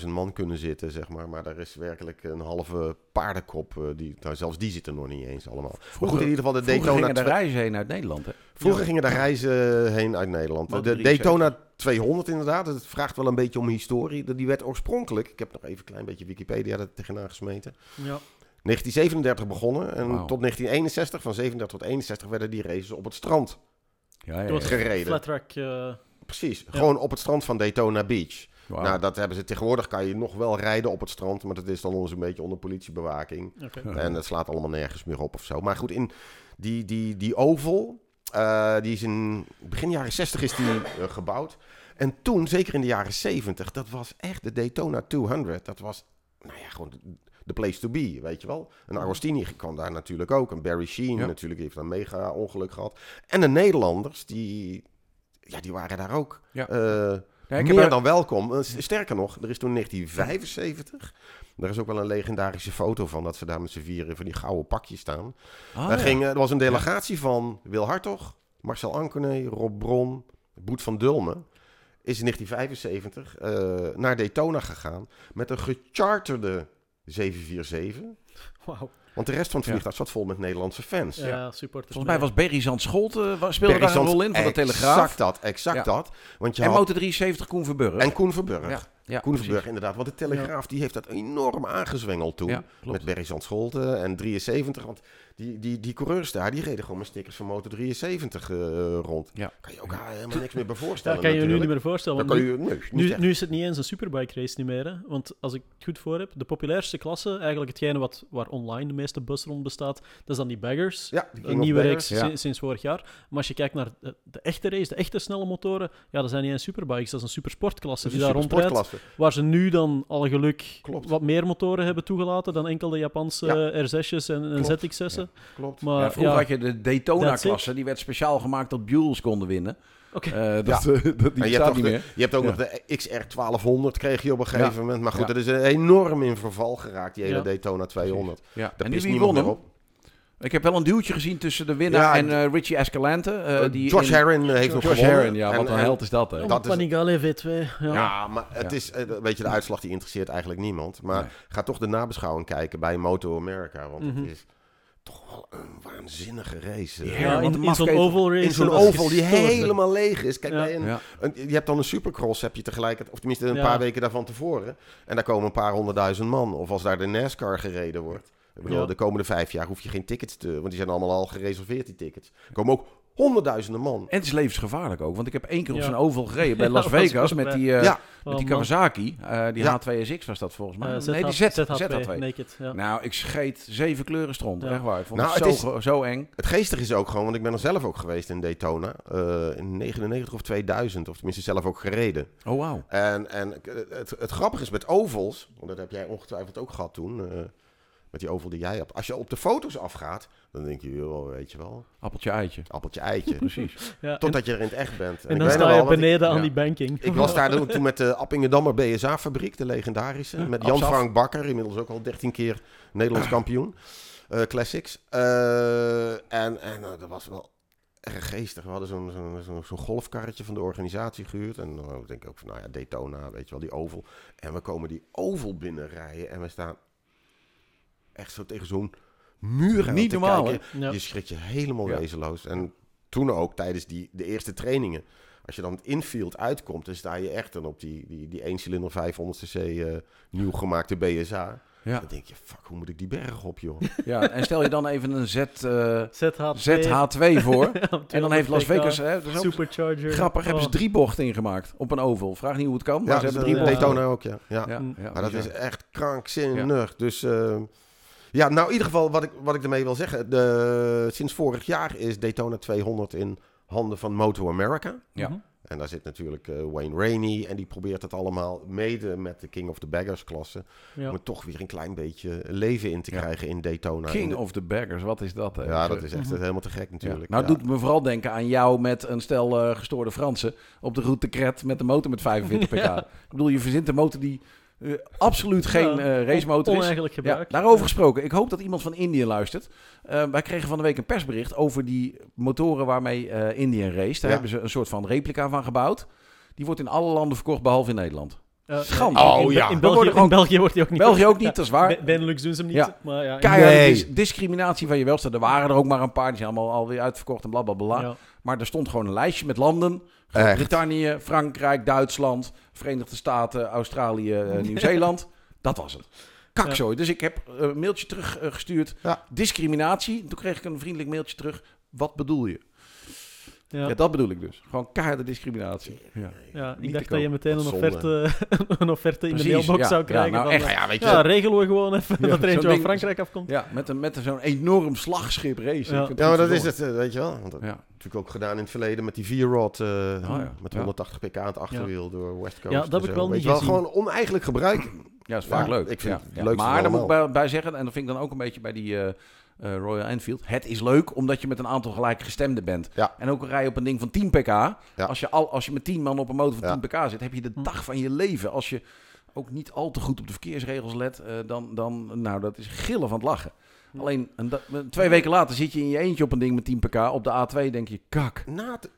300.000 man kunnen zitten, zeg maar. Maar daar is werkelijk een halve paardenkop. eh, die, nou, zelfs die zit er nog niet eens allemaal. Maar goed, in ieder geval de Vroeger Daytona... gingen de twe- reizen heen uit Nederland. Hè? Vroeger gingen de reizen heen uit Nederland. De 73. Daytona 200 inderdaad. Het vraagt wel een beetje om historie. Die werd oorspronkelijk... Ik heb nog even een klein beetje Wikipedia er tegenaan gesmeten. Ja. 1937 begonnen. En tot 1961, van 37 tot 61, werden die races op het strand Ja, ja, Dat ja. gereden. Flat track. eh, Precies. Gewoon op het strand van Daytona Beach. Nou, dat hebben ze tegenwoordig. Kan je nog wel rijden op het strand. Maar dat is dan ons een beetje onder politiebewaking. En het slaat allemaal nergens meer op of zo. Maar goed, in die, die, die oval, eh, die is in begin jaren 60 is die eh, gebouwd. En toen, zeker in de jaren 70, dat was echt de Daytona 200. Dat was, nou ja, gewoon de- de place to be, weet je wel. Een Agostini kwam daar natuurlijk ook. Een Barry Sheen Ja. natuurlijk, heeft een mega ongeluk gehad. En de Nederlanders, die, ja, die waren daar ook. Ja. ik meer heb er- dan welkom. Eh, Sterker nog, er is toen 1975. Daar is ook wel een legendarische foto van dat ze daar met z'n vieren van die gouden pakjes staan. Ah, Daar ja. ging, eh, er was een delegatie van Wil Hartog, Marcel Ankerné, Rob Bron, Boet van Dulmen. Is in 1975 eh, naar Daytona gegaan met een gecharterde 747. Wauw. Want de rest van het Ja. vliegtuig zat vol met Nederlandse fans. Ja, supporters. Volgens mij was Berry Zand Scholt, eh, was- speelde daar een rol in van de Telegraaf. Exact dat, exact Ja. dat. Want je En had, Motor 73 Koen Verburg. en Koen Verburg. Ja. Verburg, inderdaad. Want de Telegraaf die heeft dat enorm aangezwengeld toen. Met Berry Zandscholten en 73. Want die, die, die coureurs daar, die reden gewoon met stickers van Motor 73 eh, rond. Ja. Kan je ook helemaal niks meer bij Ja, <laughs> voorstellen kan je je nu niet meer voorstellen. Dan want kan nu, je, nee, niet nu, nu is het niet eens een superbike race niet meer. Hè? Want als ik het goed voor heb, de populairste klasse, eigenlijk hetgene wat, waar online de meeste bus rond bestaat, dat is dan die baggers. ja, die Een nieuwe Baggers. reeks ja. sinds, sinds vorig jaar. Maar als je kijkt naar de, de echte race, de echte snelle motoren, ja, dat zijn niet eens superbikes, dat is een supersportklasse Dat is die een daar rondrijdt. Waar ze nu dan al geluk Klopt. wat meer motoren hebben toegelaten dan enkel de Japanse Ja. eh, R6'jes en, en Klopt. ZX6'en. Klopt. Maar Ja, ja, vroeger had je de Daytona-klasse, die werd speciaal gemaakt dat Buells konden winnen. Oké. Eh, dat, <laughs> dat, die En je hebt, niet de- je hebt ook Ja. nog de XR 1200 kreeg je op een gegeven Ja. moment. Maar goed, Ja. dat is een enorm in verval geraakt, die hele Ja. Daytona 200. Ja. Daar En pist niemand meer hem? op. Ik heb wel een duwtje gezien tussen de winnaar Ja, en eh, Richie Escalante. eh, Eh, die Josh in- heeft nog Josh gewonnen. Herron, ja, En- wat een en- held is dat. Hè? dat is- Panigale V2. Ja. Ja, maar het Ja. is, weet je, de uitslag die interesseert eigenlijk niemand. Maar Nee. ga toch de nabeschouwing kijken bij Moto America. Want Mhm. het is toch wel een waanzinnige race. Ja, Ja, want in, zo'n oval race. In zo'n oval die helemaal leeg is. Kijk, Ja. bij een, Ja. een- je hebt dan een supercross, heb je tegelijkertijd, of tenminste een Ja. paar weken daarvan tevoren. En daar komen een paar honderdduizend man. Of als daar de NASCAR gereden wordt. Ik bedoel, Ja. de komende vijf jaar hoef je geen tickets te... Want die zijn allemaal al gereserveerd, die tickets. Er komen ook honderdduizenden man. En het is levensgevaarlijk ook. Want ik heb één keer op zo'n oval gereden bij <laughs> Ja, Las Vegas met die, eh, Ja. met die. Kawasaki. eh, die Ja. H2SX was dat volgens mij. Eh, nee, die Z, ZH2, ZH2. Naked, ja. Nou, ik scheet zeven kleuren stront. Ja. Echt waar. Ik vond Nou, het, het zo, zo eng. Het geestige is ook gewoon, want ik ben er zelf ook geweest in Daytona. eh, in 99 of 2000, of tenminste zelf ook gereden. Oh, wauw. En, en het, het grappige is met ovals, want dat heb jij ongetwijfeld ook gehad toen, eh, met die oval die jij hebt. Als je op de foto's afgaat, dan denk je, joh, weet je wel, Appeltje eitje. appeltje eitje. <laughs> Precies. Ja, Totdat je er in het echt bent. en dan sta wel, je ik- beneden aan ja. die banking. Ik was daar <laughs> toen- toen met de Appingedammer BSA-fabriek, de legendarische. Met Absaf. Jan-Frank Bakker, inmiddels ook al 13 keer Nederlands <clears throat> kampioen. eh, classics. Eh, en en nou, dat was wel erg geestig. We hadden zo'n zo'n zo'n- zo'n golfkarretje van de organisatie gehuurd. En dan denk ik ook van, nou ja, Daytona, weet je wel, die oval. En we komen die oval binnenrijden en we staan echt zo tegen zo'n muur aan Niet te normaal, kijken. Ja. Je schrikt je helemaal Ja. wezenloos. En toen ook tijdens die, de eerste trainingen. Als je dan het infield uitkomt, dan sta je echt dan op die, die, die 1 cilinder 500 cc eh, nieuw gemaakte BSA. Ja. Dan denk je, fuck, hoe moet ik die berg op, joh? <laughs> ja. En stel je dan even een Z, eh, ZH2. ZH2 voor. <laughs> en dan heeft Las 200 Vegas... Hè, ook Supercharger. grappig. Hebben ze Oh. drie bochten ingemaakt op een oval. Vraag niet hoe het kan, maar Ja, ze dus, hebben drie bochten. Daytona ook, ja. ja. Ja, Mm. ja, Maar dat is echt krankzinnig. Dus eh, ja, nou in ieder geval wat ik, wat ik ermee wil zeggen. De, sinds vorig jaar is Daytona 200 in handen van Moto America. Ja. Mhm. En daar zit natuurlijk eh, Wayne Rainey. En die probeert het allemaal mede met de King of the Baggers klasse. Ja. Om er toch weer een klein beetje leven in te Ja. krijgen in Daytona. In King de- of the Baggers, wat is dat? hè? ja, dat is echt Mhm. helemaal te gek Ja. natuurlijk. Nou, Ja. doet me vooral denken aan jou met een stel eh, gestoorde Fransen op de route Kret met de motor met 45 pk. Ja. <laughs> Ik bedoel, je verzint een motor die eh, absoluut geen Ja, eh racemotor is. Oneigenlijk Ja, gebruik. daarover gesproken. Ik hoop dat iemand van Indië luistert. Eh, wij kregen van de week een persbericht over die motoren waarmee eh Indië race. Daar Ja. hebben ze een soort van replica van gebouwd. Die wordt in alle landen verkocht, behalve in Nederland. Eh, Schande. in- Oh, in, ja. In België, in wordt die ook niet België ook niet, dat is waar. Be- Benelux doen ze hem niet. Ja. Maar ja, Keiharde Nee. dis- discriminatie van je welstand. Er waren er ook maar een paar, die zijn allemaal alweer uitverkocht en bla bla bla. ja. Maar er stond gewoon een lijstje met landen. Brittannië, Frankrijk, Duitsland, Verenigde Staten, Australië, eh, Nieuw-Zeeland. Dat was het. Kakzooi. Dus ik heb eh, een mailtje teruggestuurd. Ja. Discriminatie. Toen kreeg ik een vriendelijk mailtje terug. Wat bedoel je? Ja. Ja. dat bedoel ik dus. Gewoon keiharde discriminatie. Ja. Ja, ik dacht dat je meteen een offerte, <laughs> een offerte in de mailbox ja. zou Ja, krijgen. nou van, echt. eh, ja, weet je, ja, regelen we gewoon even Ja, <laughs> dat er zo'n eentje van Frankrijk afkomt. Ja, met, een, met zo'n enorm slagschip race. Ja. Ja, maar dat is het, eh, weet je wel. Want dat Ja. natuurlijk ook gedaan in het verleden met die V-Rod. eh, ja. Met Ja. 180 pk aan het achterwiel door West Coast. Ja, dat en heb ik zo. wel niet wel, gewoon oneigenlijk gebruik. Ja, dat is vaak Ja, leuk. ik vind ja, het ja. leukste Maar daar moet ik bij, bij zeggen, en dat vind ik dan ook een beetje bij die eh, Royal Enfield. Het is leuk omdat je met een aantal gelijkgestemden bent. Ja. En ook al rij je op een ding van 10 pk. Als, je al, als je met 10 man op een motor van Ja. 10 pk zit, heb je de Hm. dag van je leven. Als je ook niet al te goed op de verkeersregels let, eh, dan, dan, nou, dat is gillen van het lachen. Hm. Alleen een twee weken later zit je in je eentje op een ding met 10 pk. Op de A2 denk je, kak. Na het-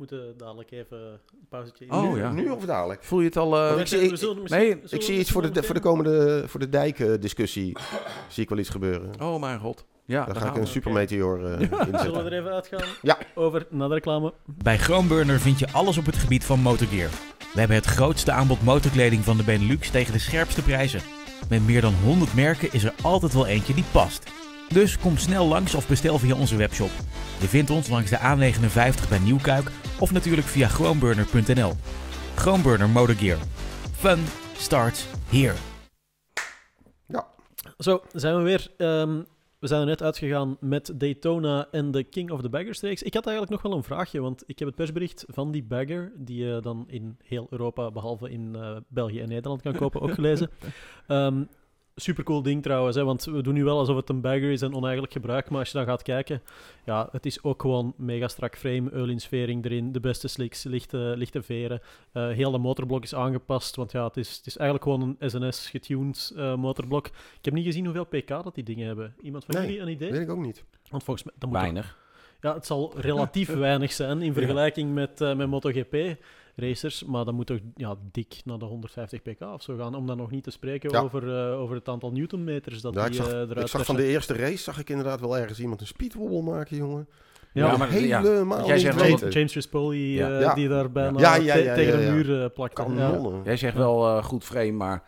moeten dadelijk even een pauzetje in. Oh, nu, ja. nu of dadelijk? Voel je het al... eh, ik zie- nee, Ik zie iets voor de, voor de komende voor de dijk-discussie. <clears throat> zie ik wel iets gebeuren. Oh mijn god. Ja, Daar daar ga ik een we. supermeteor eh Zullen we inzetten. er even uitgaan? Ja. Over naar de reclame. Bij Groenburner vind je alles op het gebied van motorgear. We hebben het grootste aanbod motorkleding van de Benelux tegen de scherpste prijzen. Met meer dan 100 merken is er altijd wel eentje die past. Dus kom snel langs of bestel via onze webshop. Je vindt ons langs de A59 bij Nieuwkuik of natuurlijk via groenburner.nl. Groenburner Motorgear. Fun starts here. Zo, zijn we weer. Ehm, we zijn er net uitgegaan met Daytona en de King of the Baggers reeks. Ik had eigenlijk nog wel een vraagje, want ik heb het persbericht van die bagger, die je dan in heel Europa, behalve in eh, België en Nederland kan kopen, ook gelezen. <laughs> Ehm supercool ding trouwens, hè, want we doen nu wel alsof het een bagger is en oneigenlijk gebruik, maar als je dan gaat kijken, ja, het is ook gewoon mega strak frame, eulinsfering erin, de beste slicks, lichte, lichte veren. Eh, heel de motorblok is aangepast, want ja, het is, het is eigenlijk gewoon een SNS getuned eh, motorblok. Ik heb niet gezien hoeveel pk dat die dingen hebben. Iemand van Nee, jullie een idee? Weet ik ook niet. Want volgens mij... Dat moet toch- Weinig. ja, het zal relatief weinig zijn in vergelijking met, eh met MotoGP racers, maar dat moet toch ja, dik naar de 150 pk of zo gaan, om dan nog niet te spreken Ja. over, eh, over het aantal newtonmeters dat Ja, ik die zag, eh, eruit ik zag van de eerste race zag ik inderdaad wel ergens iemand een speedwobble maken, jongen. Ja, Ja, maar- helemaal jij zegt James, wel. James Rispoli, Ja. eh, die daar bijna Ja, ja, te- ja, tegen ja, de muur eh, plakt. Jij zegt wel eh, goed frame, maar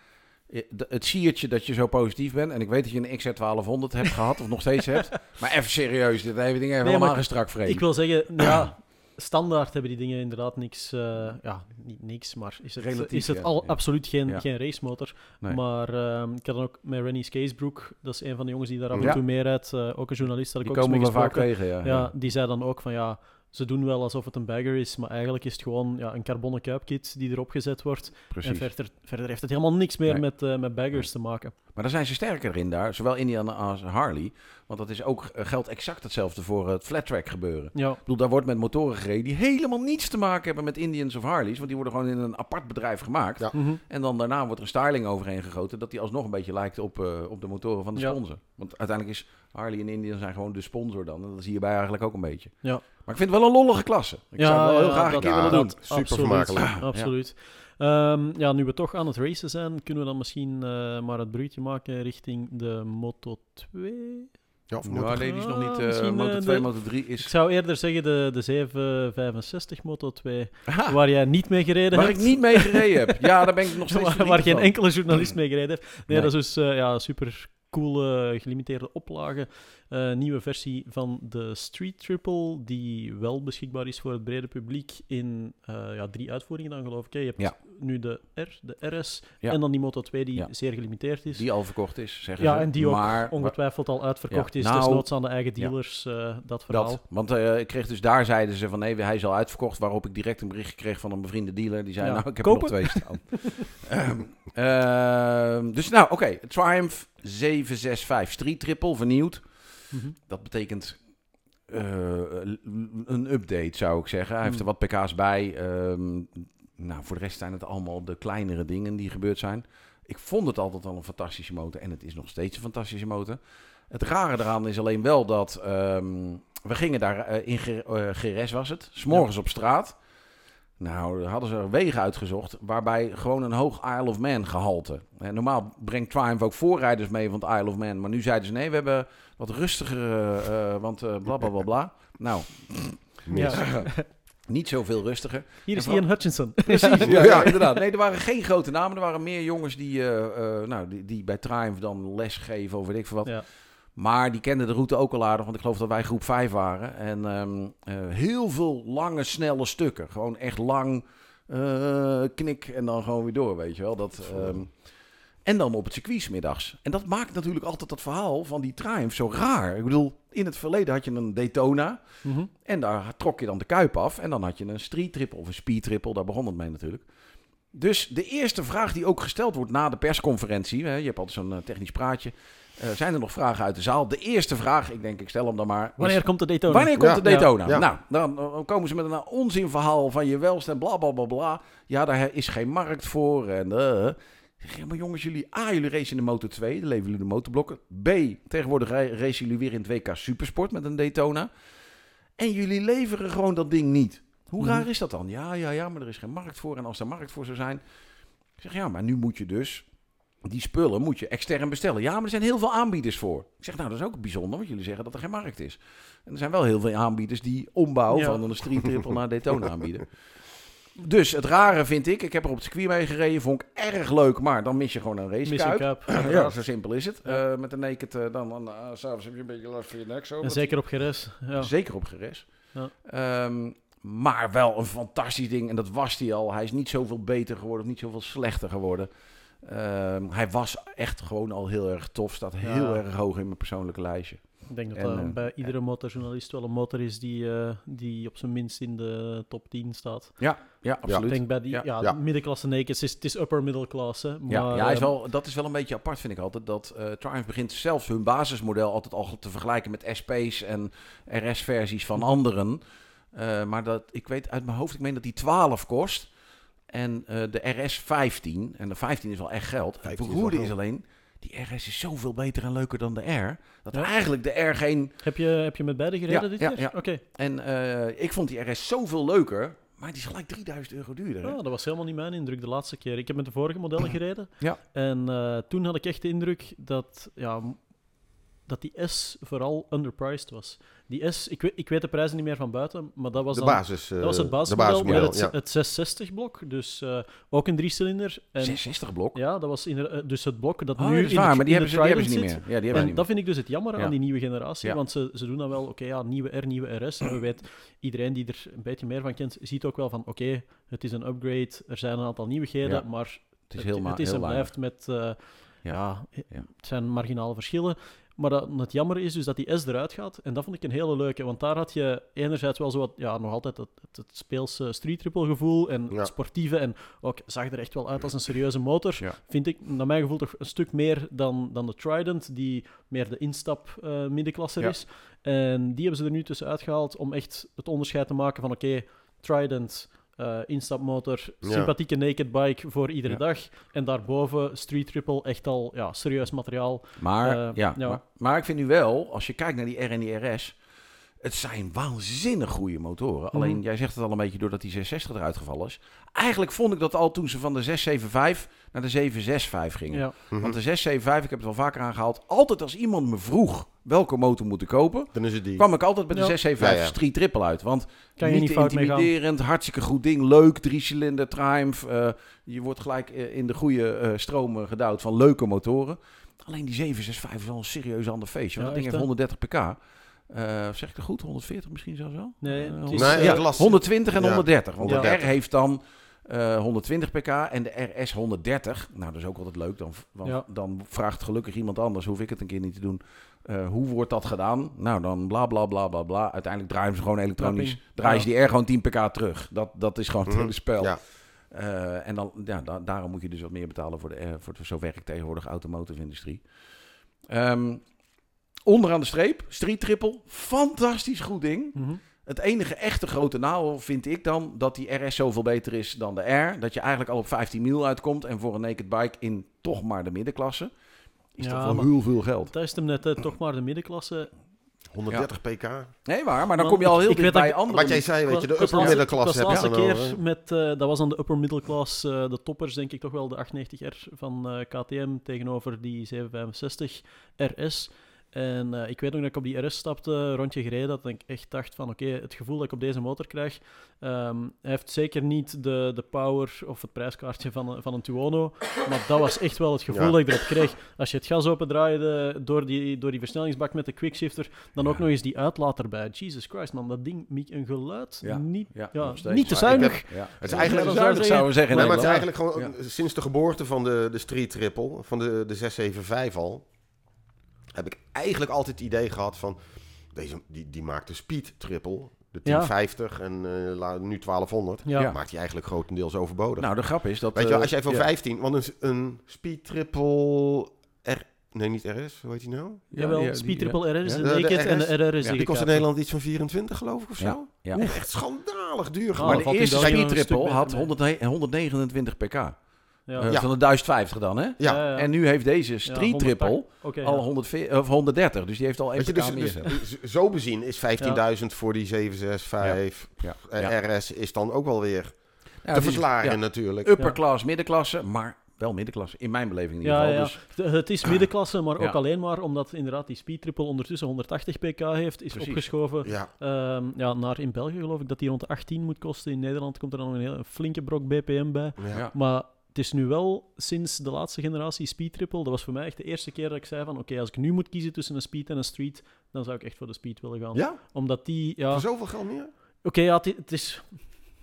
het siertje dat je zo positief bent. En ik weet dat je een XR1200 hebt gehad, of nog steeds hebt. <laughs> Maar even serieus, dit hele ding heeft Nee, helemaal geen strak vreemd. Ik wil zeggen, ja, standaard hebben die dingen inderdaad niks. eh, ja, niet niks, maar is het, Relatief, is het ja. al Ja. absoluut geen, Ja. geen racemotor. Nee. Maar ehm, ik had dan ook met Rennie Scasebrook, dat is een van de jongens die daar af en toe mee rijdt, eh, ook een journalist, dat ik Die ook komen we vaak tegen, ja. Die zei dan ook van ja, ze doen wel alsof het een bagger is, maar eigenlijk is het gewoon ja, een carbonnen kuipkit die erop gezet wordt. precies. En verder, verder heeft het helemaal niks meer Nee. met, eh, met baggers te maken. Maar daar zijn ze sterker in daar, zowel Indian als Harley. Want dat is ook, eh, geldt exact hetzelfde voor het flat track gebeuren. Ja, Ik bedoel, daar wordt met motoren gereden die helemaal niets te maken hebben met Indians of Harleys. Want die worden gewoon in een apart bedrijf gemaakt. Ja. mhm. En dan daarna wordt er een styling overheen gegoten dat die alsnog een beetje lijkt op, eh, op de motoren van de Ja. sponsor. Want uiteindelijk is Harley en Indian zijn gewoon de sponsor dan. En dat zie je bij eigenlijk ook een beetje. Ja. Maar ik vind het wel een lollige klasse. Ik zou het wel heel graag een keer Ja, willen doen. Super absoluut, vermakelijk. Absoluut. Ehm, ja, nu we toch aan het racen zijn, kunnen we dan misschien eh, maar het bruutje maken richting de Moto 2? Ja, of Nou, nee, die is nog niet. Ah, eh misschien, Moto eh, 2, de- Moto 3 Ik is. zou eerder zeggen de, de 765 Moto 2, Aha, waar jij niet mee gereden waar ik hebt. niet mee gereden heb. Ja, daar ben ik nog <laughs> steeds. waar, waar geen enkele journalist mee gereden heeft. Nee, Nee. dat is dus eh, ja, super coole gelimiteerde oplage. Eh, nieuwe versie van de Street Triple, die wel beschikbaar is voor het brede publiek in eh, ja, drie uitvoeringen dan geloof ik. hè. Je hebt Ja. nu de R, de RS Ja. en dan die Moto 2 die zeer gelimiteerd is. Die al verkocht is, zeggen ja, ze. en die ook maar, ongetwijfeld al uitverkocht is, Nou, desnoods aan de eigen dealers, eh, dat verhaal. Dat, want ik kreeg dus daar zeiden ze van nee, hij is al uitverkocht. Waarop ik direct een berichtje kreeg van een bevriende dealer. Die zei nou, ik heb kopen. er nog twee staan. <laughs> Ehm, dus nou, oké. Triumph 765 Street Triple vernieuwd. Mhm. Dat betekent eh, een update zou ik zeggen. Hij heeft er Hmm. wat pk's bij. Ehm, nou, voor de rest zijn het allemaal de kleinere dingen die gebeurd zijn. Ik vond het altijd al een fantastische motor. En het is nog steeds een fantastische motor. Het rare eraan is alleen wel dat... ehm, we gingen daar eh, in G- eh, GRS was het. S'morgens op straat. Nou, hadden ze wegen uitgezocht waarbij gewoon een hoog Isle of Man gehalte. En normaal brengt Triumph ook voorrijders mee van het Isle of Man. Maar nu zeiden ze nee, we hebben wat rustiger, eh, want eh bla bla bla bla. Nou. Ja. <laughs> niet zoveel rustiger. Hier is Ian Hutchinson. <laughs> Precies, ja, inderdaad. Nee, er waren geen grote namen. Er waren meer jongens die, eh, eh, nou, die, die bij Triumph dan les geven of weet ik veel wat. Ja. Maar die kenden de route ook al aardig, want ik geloof dat wij groep 5 waren. En ehm, eh, heel veel lange, snelle stukken. Gewoon echt lang, eh, knik en dan gewoon weer door, weet je wel. Dat, ehm, en dan op het circuit middags. En dat maakt natuurlijk altijd dat verhaal van die Triumph zo raar. Ik bedoel, in het verleden had je een Daytona. Mhm. En daar trok je dan de kuip af. En dan had je een street triple of een speed triple. Daar begon het mee natuurlijk. Dus de eerste vraag die ook gesteld wordt na de persconferentie. Hè, je hebt altijd zo'n eh, technisch praatje. Eh, zijn er nog vragen uit de zaal? De eerste vraag, ik denk ik stel hem dan maar. is, Wanneer komt de Daytona? wanneer komt Ja, de Daytona? ja. Nou, dan komen ze met een onzinverhaal van je welst en bla bla bla bla. Ja, daar is geen markt voor. En. Ik zeg, ja, maar jongens, jullie A, jullie racen in de Moto 2, dan leveren jullie de motorblokken. B, tegenwoordig ra- racen jullie weer in het WK Supersport met een Daytona. En jullie leveren gewoon dat ding niet. Hoe Mhm. raar is dat dan? Ja, ja, ja, maar er is geen markt voor. En als er markt voor zou zijn... Ik zeg, ja, maar nu moet je dus... Die spullen moet je extern bestellen. Ja, maar er zijn heel veel aanbieders voor. Ik zeg, nou, dat is ook bijzonder, want jullie zeggen dat er geen markt is. En er zijn wel heel veel aanbieders die ombouw Ja. van een street triple naar Daytona aanbieden. Dus het rare vind ik, ik heb er op het circuit mee gereden, vond ik erg leuk, maar dan mis je gewoon een racekuip. Cup. Ja, zo simpel is het. Ja. Eh, met een naked, eh, dan, dan eh, s'avonds heb je een beetje last van je nek zo. En zeker op Geres. Ja. Zeker op geres. Ja. Ehm, maar wel een fantastisch ding. En dat was hij al. Hij is niet zoveel beter geworden of niet zoveel slechter geworden. Ehm, hij was echt gewoon al heel erg tof. Staat heel Ja. erg hoog in mijn persoonlijke lijstje. Ik denk dat En, eh, bij iedere motorjournalist wel een motor is die, eh, die op zijn minst in de top 10 staat. Ja, ja Ik absoluut. denk bij die Ja. middenklasse is, het is upper middelklasse. Maar, ja, ja is ehm, wel, dat is wel een beetje apart, vind ik altijd. Dat eh, Triumph begint zelfs hun basismodel altijd al te vergelijken met SP's en RS-versies van anderen. Maar dat, ik weet uit mijn hoofd, ik meen dat die 12 kost. En eh, de RS 15. En de 15 is wel echt geld. Het 15 is beroerde is geld. alleen, die RS is zoveel beter en leuker dan de R. Dat Ja. eigenlijk de R geen... heb, je, heb je met beide gereden Ja, dit ja, jaar? ja. Oké. En eh, ik vond die RS zoveel leuker. Maar die is gelijk 3000 euro duurder. hè? Ah, dat was helemaal niet mijn indruk de laatste keer. Ik heb met de vorige modellen gereden. Ja. En eh, toen had ik echt de indruk dat, ja, dat die S vooral underpriced was. Die S, ik weet, ik weet de prijzen niet meer van buiten, maar dat was De dan... basis. eh, Dat was het de basismodel met basismodel, het, ja. het 660-blok, dus eh, ook een driecilinder. En 660 blok. ja, dat was eh, dus het blok dat Oh, nu dat is in de, maar die in hebben de ze, die hebben ze Trident niet meer. Ja, die hebben ze En niet dat vind ik dus het jammer Ja. aan die nieuwe generatie, Ja. want ze, ze doen dan wel, oké, ja, nieuwe R, nieuwe RS. En we weten, iedereen die er een beetje meer van kent, ziet ook wel van, oké, het is een upgrade, er zijn een aantal nieuwigheden, Ja. maar Het is heel ma- het is heel en blijft met, eh, ja, Ja. het zijn marginale verschillen. Maar dat, het jammer is dus dat die S eruit gaat. En dat vond ik een hele leuke. Want daar had je enerzijds wel zo wat, ja, nog altijd het, het, het speelse street triple gevoel. En Ja. het sportieve. En ook zag er echt wel uit als een serieuze motor. Ja. Vind ik, naar mijn gevoel, toch een stuk meer dan, dan de Trident. Die meer de instap eh middenklasser Ja. is. En die hebben ze er nu tussen uitgehaald om echt het onderscheid te maken van oké, Trident. Eh, instapmotor, Ja. sympathieke naked bike voor iedere Ja. dag. En daarboven Street Triple, echt al ja, serieus materiaal. Maar, Eh, ja, ja. Maar, maar ik vind nu wel, als je kijkt naar die R en die RS, het zijn waanzinnig goede motoren. Mhm. Alleen, jij zegt het al een beetje doordat die 660 eruit gevallen is. Eigenlijk vond ik dat al toen ze van de 675 naar de 765 gingen. Ja. Mhm. Want de 675, ik heb het wel vaker aangehaald, altijd als iemand me vroeg welke motor moet ik kopen, Dan is het die. kwam ik altijd bij de Ja. 675 Ja, ja. Street Triple uit. Want Kan je niet, intimiderend, hartstikke goed ding, leuk, drie cilinder, Triumph. eh, je wordt gelijk eh, in de goede eh, stromen gedouwd van leuke motoren. Alleen die 765 is wel een serieus ander feestje. Want Ja, dat ding heeft 130 pk. Eh, zeg ik het goed? 140 misschien zelfs wel? Nee, Eh, het is- 100 Nee, ja, ik las- 120 en Ja. 130. Want de 130. R heeft dan eh, 120 pk en de RS 130. Nou, dat is ook altijd leuk. Dan, want Ja. dan vraagt gelukkig iemand anders, hoef ik het een keer niet te doen. Eh, hoe wordt dat gedaan? Nou, dan bla bla bla bla bla. Uiteindelijk draaien ze gewoon elektronisch. Draaien ze die R gewoon 10 pk terug. Dat, dat is gewoon het Mhm. hele spel. Ja. Eh, en dan, ja, da- daarom moet je dus wat meer betalen voor de, eh, voor de zo werkt tegenwoordig automotive industrie. Ehm, onderaan de streep, Street Triple, fantastisch goed ding. Mhm. Het enige echte grote nadeel vind ik dan dat die RS zoveel beter is dan de R. Dat je eigenlijk al op 15 mil uitkomt en voor een naked bike in toch maar de middenklasse is Ja, dat wel heel veel geld. Dat is hem net, hè, toch maar de middenklasse. 130 pk. Nee, waar, maar dan kom je al heel ik dicht weet dat bij ik- andere. Wat jij zei, weet je, de upper was heb de je laatste keer met, eh, dat was dan de upper middelklas, eh, de toppers denk ik toch wel de 890R van eh, KTM tegenover die 765 RS. En eh, ik weet nog dat ik op die RS stapte, rondje gereden, dat ik echt dacht van oké, het gevoel dat ik op deze motor krijg, ehm, hij heeft zeker niet de, de power of het prijskaartje van, een- van een Tuono, maar dat was echt wel het gevoel Ja. dat ik erop kreeg. Als je het gas opendraaide door die, door die versnellingsbak met de quickshifter, dan ook Ja. nog eens die uitlaat erbij. Jesus Christ man, dat ding, Miek, een geluid, Ja. niet, Ja, niet te zuinig. Ja. Het is eigenlijk dat zuinig zou zouden we zeggen. Nee, maar het is eigenlijk gewoon eh, sinds de geboorte van de, de Street Triple, van de, de 675 al, heb ik eigenlijk altijd het idee gehad van, deze, die, die maakt de Speed Triple, de Ja. 1050 en eh, la- nu 1200, Ja. Maakt hij eigenlijk grotendeels overbodig. Nou, de grap is dat... Weet je, wel, eh, als jij voor ja. 15, want een, een Speed Triple R, nee niet RS, hoe heet die nou? Jawel, ja, Speed Triple RR is Ja. een De- de naked en RS. de RR is Ja, de Die kost in. Nederland iets van 24 geloof ik of zo. Ja, echt schandalig duur Maar gewoon. de eerste Speed Triple had mee. 100 129 pk. Ja. Eh, Ja. Van de 1050 dan, hè? Ja, En nu heeft deze Street 100 Triple al ja. 140, of 130. Dus die heeft al 1 Weet je, pk dus, meer. dus, gezet. dus zo bezien is 15.000 voor die 765 Ja. eh, Ja. RS is dan ook wel weer Ja, te verklaren ja, natuurlijk. Upper class, middenklasse, maar wel middenklasse. In mijn beleving in ieder Ja, geval. ja. Dus, Het is middenklasse, maar Ja. ook alleen maar omdat inderdaad die Speed Triple ondertussen 180 pk heeft, is Precies. opgeschoven Ja, ehm, ja, naar in België geloof ik dat die rond de 18 moet kosten. In Nederland komt er dan nog een, hele, een flinke brok BPM bij. Maar het is nu wel sinds de laatste generatie Speed Triple. Dat was voor mij echt de eerste keer dat ik zei van oké, als ik nu moet kiezen tussen een Speed en een Street, dan zou ik echt voor de Speed willen gaan. ja? Omdat die, ja... Voor Oké, zoveel geld meer? ja, het, het is...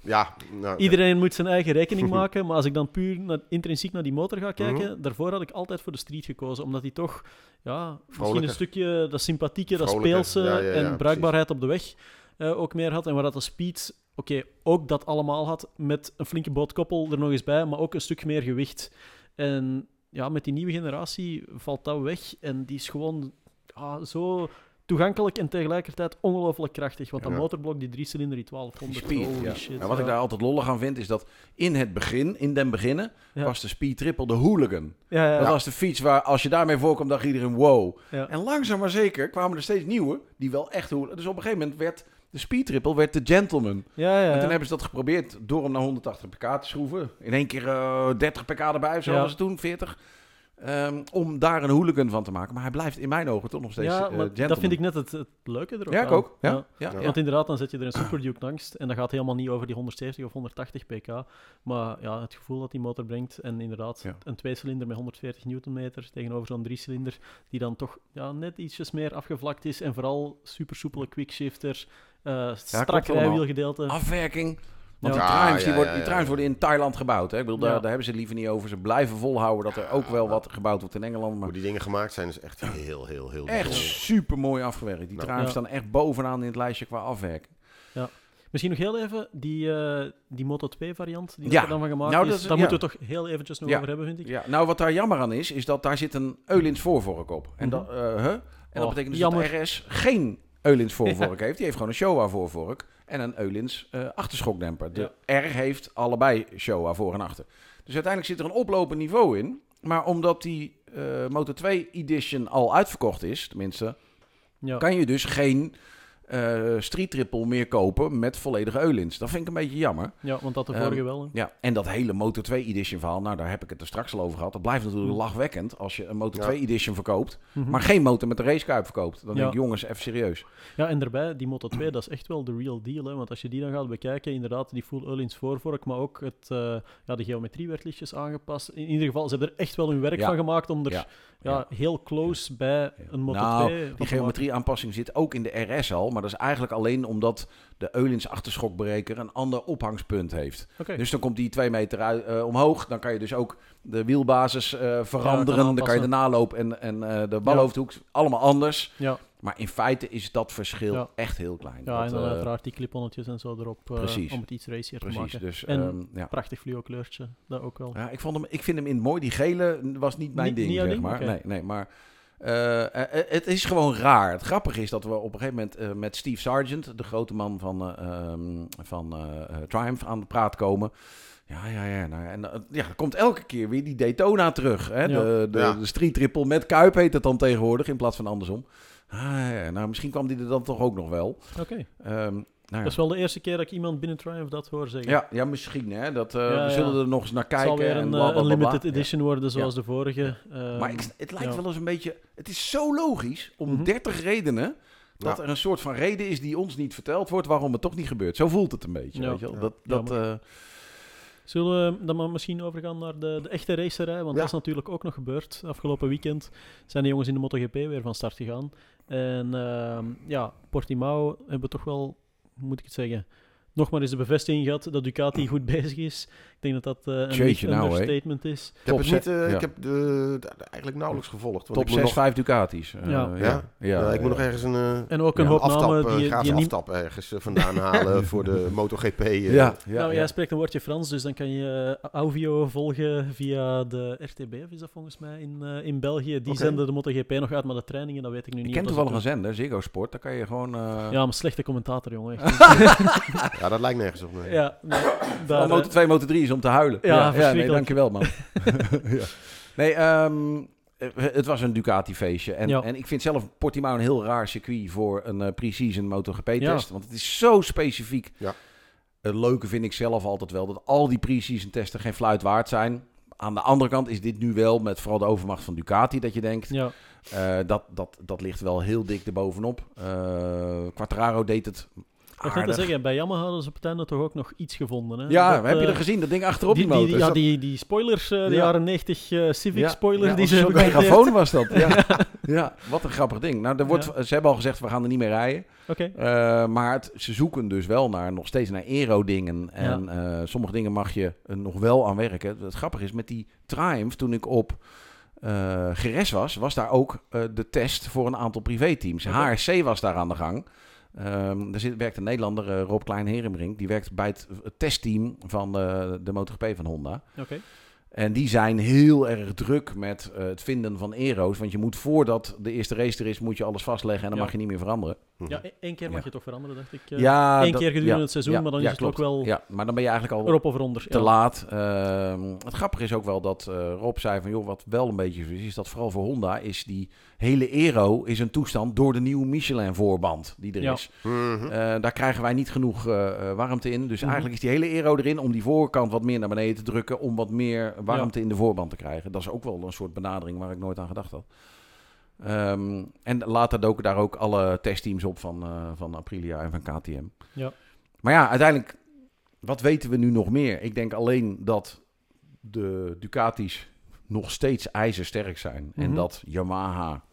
Ja, nou, oké. Iedereen moet zijn eigen rekening <laughs> maken, maar als ik dan puur naar, intrinsiek naar die motor ga kijken, Mhm. daarvoor had ik altijd voor de Street gekozen, omdat die toch, ja, misschien een stukje dat sympathieke, dat speelse ja, ja, ja, en precies. bruikbaarheid op de weg eh, ook meer had. En waar dat de Speed, oké, ook dat allemaal had, met een flinke bootkoppel er nog eens bij, maar ook een stuk meer gewicht. En ja, met die nieuwe generatie valt dat weg en die is gewoon ah, zo toegankelijk en tegelijkertijd ongelooflijk krachtig. Want dat Ja. motorblok, die drie-cilinder, die 1200, Speed, holy ja. shit. En wat ik daar altijd lollig aan vind, is dat in het begin, in den beginnen, Ja. was de Speed Triple de hooligan. Ja, ja, Dat ja. was de fiets waar, als je daarmee voorkomt, dacht iedereen wow. Ja. En langzaam maar zeker kwamen er steeds nieuwe, die wel echt hooligan. Dus op een gegeven moment werd de Speed Triple werd de gentleman. Ja, ja, En toen hebben ze dat geprobeerd door hem naar 180 pk te schroeven. In één keer eh 30 pk erbij, zo Ja. was het toen, 40. Ehm, om daar een hooligan van te maken. Maar hij blijft in mijn ogen toch nog steeds ja, eh, maar dat vind ik net het, het leuke erop. Ja, ik aan. ook. Ja, ja. Ja. Want inderdaad, dan zet je er een Super Duke langs en dat gaat helemaal niet over die 170 of 180 pk. Maar ja, het gevoel dat die motor brengt en inderdaad een tweecilinder met 140 newtonmeter tegenover zo'n driecilinder die dan toch ja, net ietsjes meer afgevlakt is en vooral super soepele quickshifter, eh strak rijwielgedeelte. Afwerking. Want Ja. die Ja, ja, die, worden, ja, die ja, ja. worden in Thailand gebouwd. Hè? Ik bedoel, daar, Ja. daar hebben ze het liever niet over. Ze blijven volhouden dat er ook wel wat gebouwd wordt in Engeland. Maar Hoe die dingen gemaakt zijn is echt heel, heel, heel echt super mooi afgewerkt. Die Nou. Ja. staan echt bovenaan in het lijstje qua afwerking. Misschien nog heel even die, eh, die Moto 2 variant die Ja. er dan van gemaakt Nou, is. dat is- Daar ja. moeten we toch heel eventjes nog Ja. over hebben, vind ik. Ja, nou, wat daar jammer aan is, is dat daar zit een Eulins voorvork op. En, Mhm. dat, eh, huh? en dat Oh, betekent dus jammer. dat RS geen Eulins voorvork heeft. Die heeft gewoon een Showa voorvork en een Eulins eh, achterschokdemper. De R heeft allebei Showa voor en achter. Dus uiteindelijk zit er een oplopend niveau in. Maar omdat die eh Moto 2 Edition al uitverkocht is, tenminste, Ja. kan je dus geen eh Street Triple meer kopen met volledige Eulins. Dat vind ik een beetje jammer. ja, want dat de Ehm, vorige wel. hè. Ja, en dat hele Moto 2 Edition verhaal, nou daar heb ik het er straks al over gehad. Dat blijft natuurlijk Mm. lachwekkend als je een Moto Ja. 2 Edition verkoopt, Mhm. maar geen motor met de racekuip verkoopt. Dan Ja. denk ik, jongens, even serieus. Ja, en daarbij, die Moto 2, dat is echt wel de real deal. Hè? Want als je die dan gaat bekijken, inderdaad, die full Eulins voorvork, maar ook het, eh, ja, de geometrie werd lichtjes aangepast. In ieder geval, ze hebben er echt wel hun werk Ja. van gemaakt om er Ja. heel close bij een Moto Nou, 2 van Die geometrieaanpassing zit ook in de RS al, maar dat is eigenlijk alleen omdat de Eulins achterschokbreker een ander ophangspunt heeft. Dus dan komt die twee meter uit, eh, omhoog. Dan kan je dus ook de wielbasis eh, veranderen. dan kan je de naloop en, en eh, de balhoofdhoek allemaal anders. ja, Maar in feite is dat verschil Ja. echt heel klein. ja, Dat, en dan eh, uiteraard die cliponnetjes en zo erop, eh, precies. om het iets racier te maken. dus En- ehm, ja. Prachtig fluo kleurtje, dat ook wel. Ja, ik, vond hem, ik vind hem in mooi. Die gele was niet mijn Niet- ding, niet jouw zeg ding? maar. Nee, nee, maar eh, eh, het is gewoon raar. Het grappige is dat we op een gegeven moment eh, met Steve Sargent, de grote man van, eh, ehm, van eh, eh, Triumph, aan de praat komen. Ja, ja, ja. Nou, ja, en eh, ja, er komt elke keer weer die Daytona terug. Hè? Ja. De, de, Ja. de Street Triple met Kuip heet het dan tegenwoordig, in plaats van andersom. Ah, ja, nou, misschien kwam die er dan toch ook nog wel. Oké, Ehm, nou ja. dat is wel de eerste keer dat ik iemand binnen Triumph dat hoor zeggen. Ja, ja, misschien. Hè? Dat, eh, Ja, we ja. zullen er nog eens naar Het kijken. zal weer en een, bla, eh, bla, bla, een bla. limited Ja. edition worden zoals de vorige. Ehm, Maar ik, het lijkt ja. wel eens een beetje... Het is zo logisch om Mhm. 30 redenen... dat Ja. er een soort van reden is die ons niet verteld wordt... waarom het toch niet gebeurt. Zo voelt het een beetje. Ja. Weet je wel? Dat, dat, eh, Zullen we dan maar misschien overgaan naar de, de echte racerij? Want Ja. dat is natuurlijk ook nog gebeurd. Afgelopen weekend zijn de jongens in de MotoGP weer van start gegaan. En ehm, ja, Portimao hebben toch wel, moet ik het zeggen, nog maar eens de bevestiging gehad dat Ducati goed <laughs> bezig is. Ik denk dat dat eh, een Jeetje nou, hè. understatement is. Ik heb, Top het niet, zes- eh, ja. ik heb de, de- eigenlijk nauwelijks gevolgd. Want top ik moet 6, nog, 5 Ducatis. Eh, Ja. ja. ja. ja, ik moet ja. nog ergens een, En ook een Ja, hoop die, gratis die niet... aftap ergens vandaan <laughs> halen voor de MotoGP. Ja, ja, nou, ja. jij spreekt een woordje Frans, dus dan kan je Auvio volgen via de RTB, of is dat volgens mij, in, in België. Die zenden de MotoGP nog uit, maar de trainingen, dat weet ik nu Ik niet. ken dat toevallig ze een zender, Ziggo Sport. Daar kan je gewoon... Ja, maar slechte commentator, jongen. echt. <laughs> Ja, dat lijkt nergens op. nee. ja, nee, Vooral daar, Motor 2, Motor 3 is om te huilen. Ja, nee, verschrikkelijk. dankjewel man. <laughs> ja. Nee, ehm, eh, het was een Ducati-feestje. En, Ja. en ik vind zelf Portimao een heel raar circuit voor een eh, pre-season MotoGP-test. Ja. Want het is zo specifiek. Ja. Het leuke vind ik zelf altijd wel dat al die pre-season testen geen fluit waard zijn. Aan de andere kant is dit nu wel, met vooral de overmacht van Ducati, dat je denkt... ja, eh, dat, dat, dat ligt wel heel dik erbovenop. Eh Quartararo deed het ik zeggen, bij Yamaha hadden ze op het einde toch ook nog iets gevonden. Hè? Ja, Dat, heb je eh, er gezien? Dat ding achterop die, die, die, motor. ja, dat- die, die spoilers, eh, de Ja. jaren 90 eh, Civic Ja, spoiler, ja, die ze megafoon was dat. Ja. <laughs> <laughs> ja, wat een grappig ding. Nou, er wordt. Ze hebben al gezegd, we gaan er niet meer rijden. Oké, maar het- ze zoeken dus wel naar, nog steeds naar aero-dingen. En sommige dingen mag je nog wel aan werken. Het grappige is, met die Triumph, toen ik op eh Geres was, was daar ook de test voor een aantal privéteams. HRC was daar aan de gang. Ehm er zit, werkt een Nederlander, eh, Rob Klein-Herenbrink. Die werkt bij het, het testteam van de, de MotoGP van Honda. oké. En die zijn heel erg druk met eh, het vinden van aero's. Want je moet voordat de eerste race er is, moet je alles vastleggen en dan Ja. mag je niet meer veranderen. Mhm. Ja, e- één keer mag Ja. je toch veranderen, dacht ik. eh. ja, Eén dat- keer gedurende ja, het seizoen, ja, maar dan ja, is het klopt. ook wel Ja, maar dan ben je eigenlijk al erop of eronder. te ja. laat. Ehm, het grappige is ook wel dat eh, Rob zei van, joh, wat wel een beetje zo is, is dat vooral voor Honda is die hele aero is een toestand door de nieuwe Michelin voorband die er Ja. is. Mhm. Eh, daar krijgen wij niet genoeg warmte in. Dus Mhm. eigenlijk is die hele aero erin om die voorkant wat meer naar beneden te drukken. Om wat meer warmte in de voorband te krijgen. Dat is ook wel een soort benadering waar ik nooit aan gedacht had. Ehm, en later doken daar ook alle testteams op van, eh, van Aprilia en van KTM. Ja. Maar ja, uiteindelijk, wat weten we nu nog meer? Ik denk alleen dat de Ducatis nog steeds ijzersterk zijn. En Mhm. dat Yamaha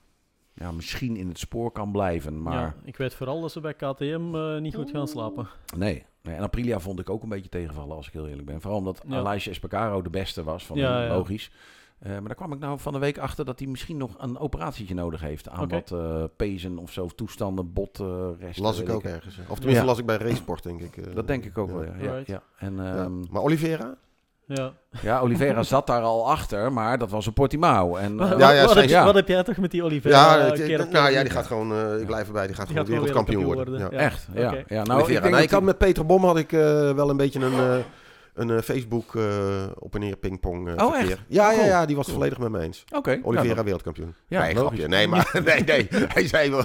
ja, misschien in het spoor kan blijven. Maar Ja, ik weet vooral dat ze bij KTM eh, niet goed gaan slapen. Nee. nee. En Aprilia vond ik ook een beetje tegenvallen, als ik heel eerlijk ben. Vooral omdat Ja. Espargaro de beste was, van Ja, ja. Eh, maar daar kwam ik nou van de week achter dat hij misschien nog een operatietje nodig heeft. Aan wat eh pezen of zo, toestanden, bot, eh resten. las ik ook ergens. Of tenminste Ja. las ik bij Racesport, denk ik. eh. Dat denk ik ook wel, ja. ja, Right. ja. En, Ja. ehm, Maar Oliveira? Ja. ja, Oliveira <laughs> zat daar al achter, maar dat was een Portimao. En, Wat, Ja, ja, wat, heb, je- ja. wat heb jij toch met die Oliveira? Ja, op nou ja, die gaat gewoon, eh, ik blijf erbij, die gaat Die gewoon gaat wereldkampioen wereldkampioen worden. worden. Ja. Echt, ja. Oké. ja. Nou, Oliveira. ik denk Nee, ik had met Peter Bom had ik eh, wel een beetje een, eh, een eh, Facebook eh, op en neer pingpong eh Oh, verkeer. echt? Ja, ja, Cool. ja, die was volledig met me eens. Oké. Oliveira nou, wereldkampioen. Ja, nee, logisch. grapje. Nee, maar <laughs> nee, nee. <laughs> Hij zei wel.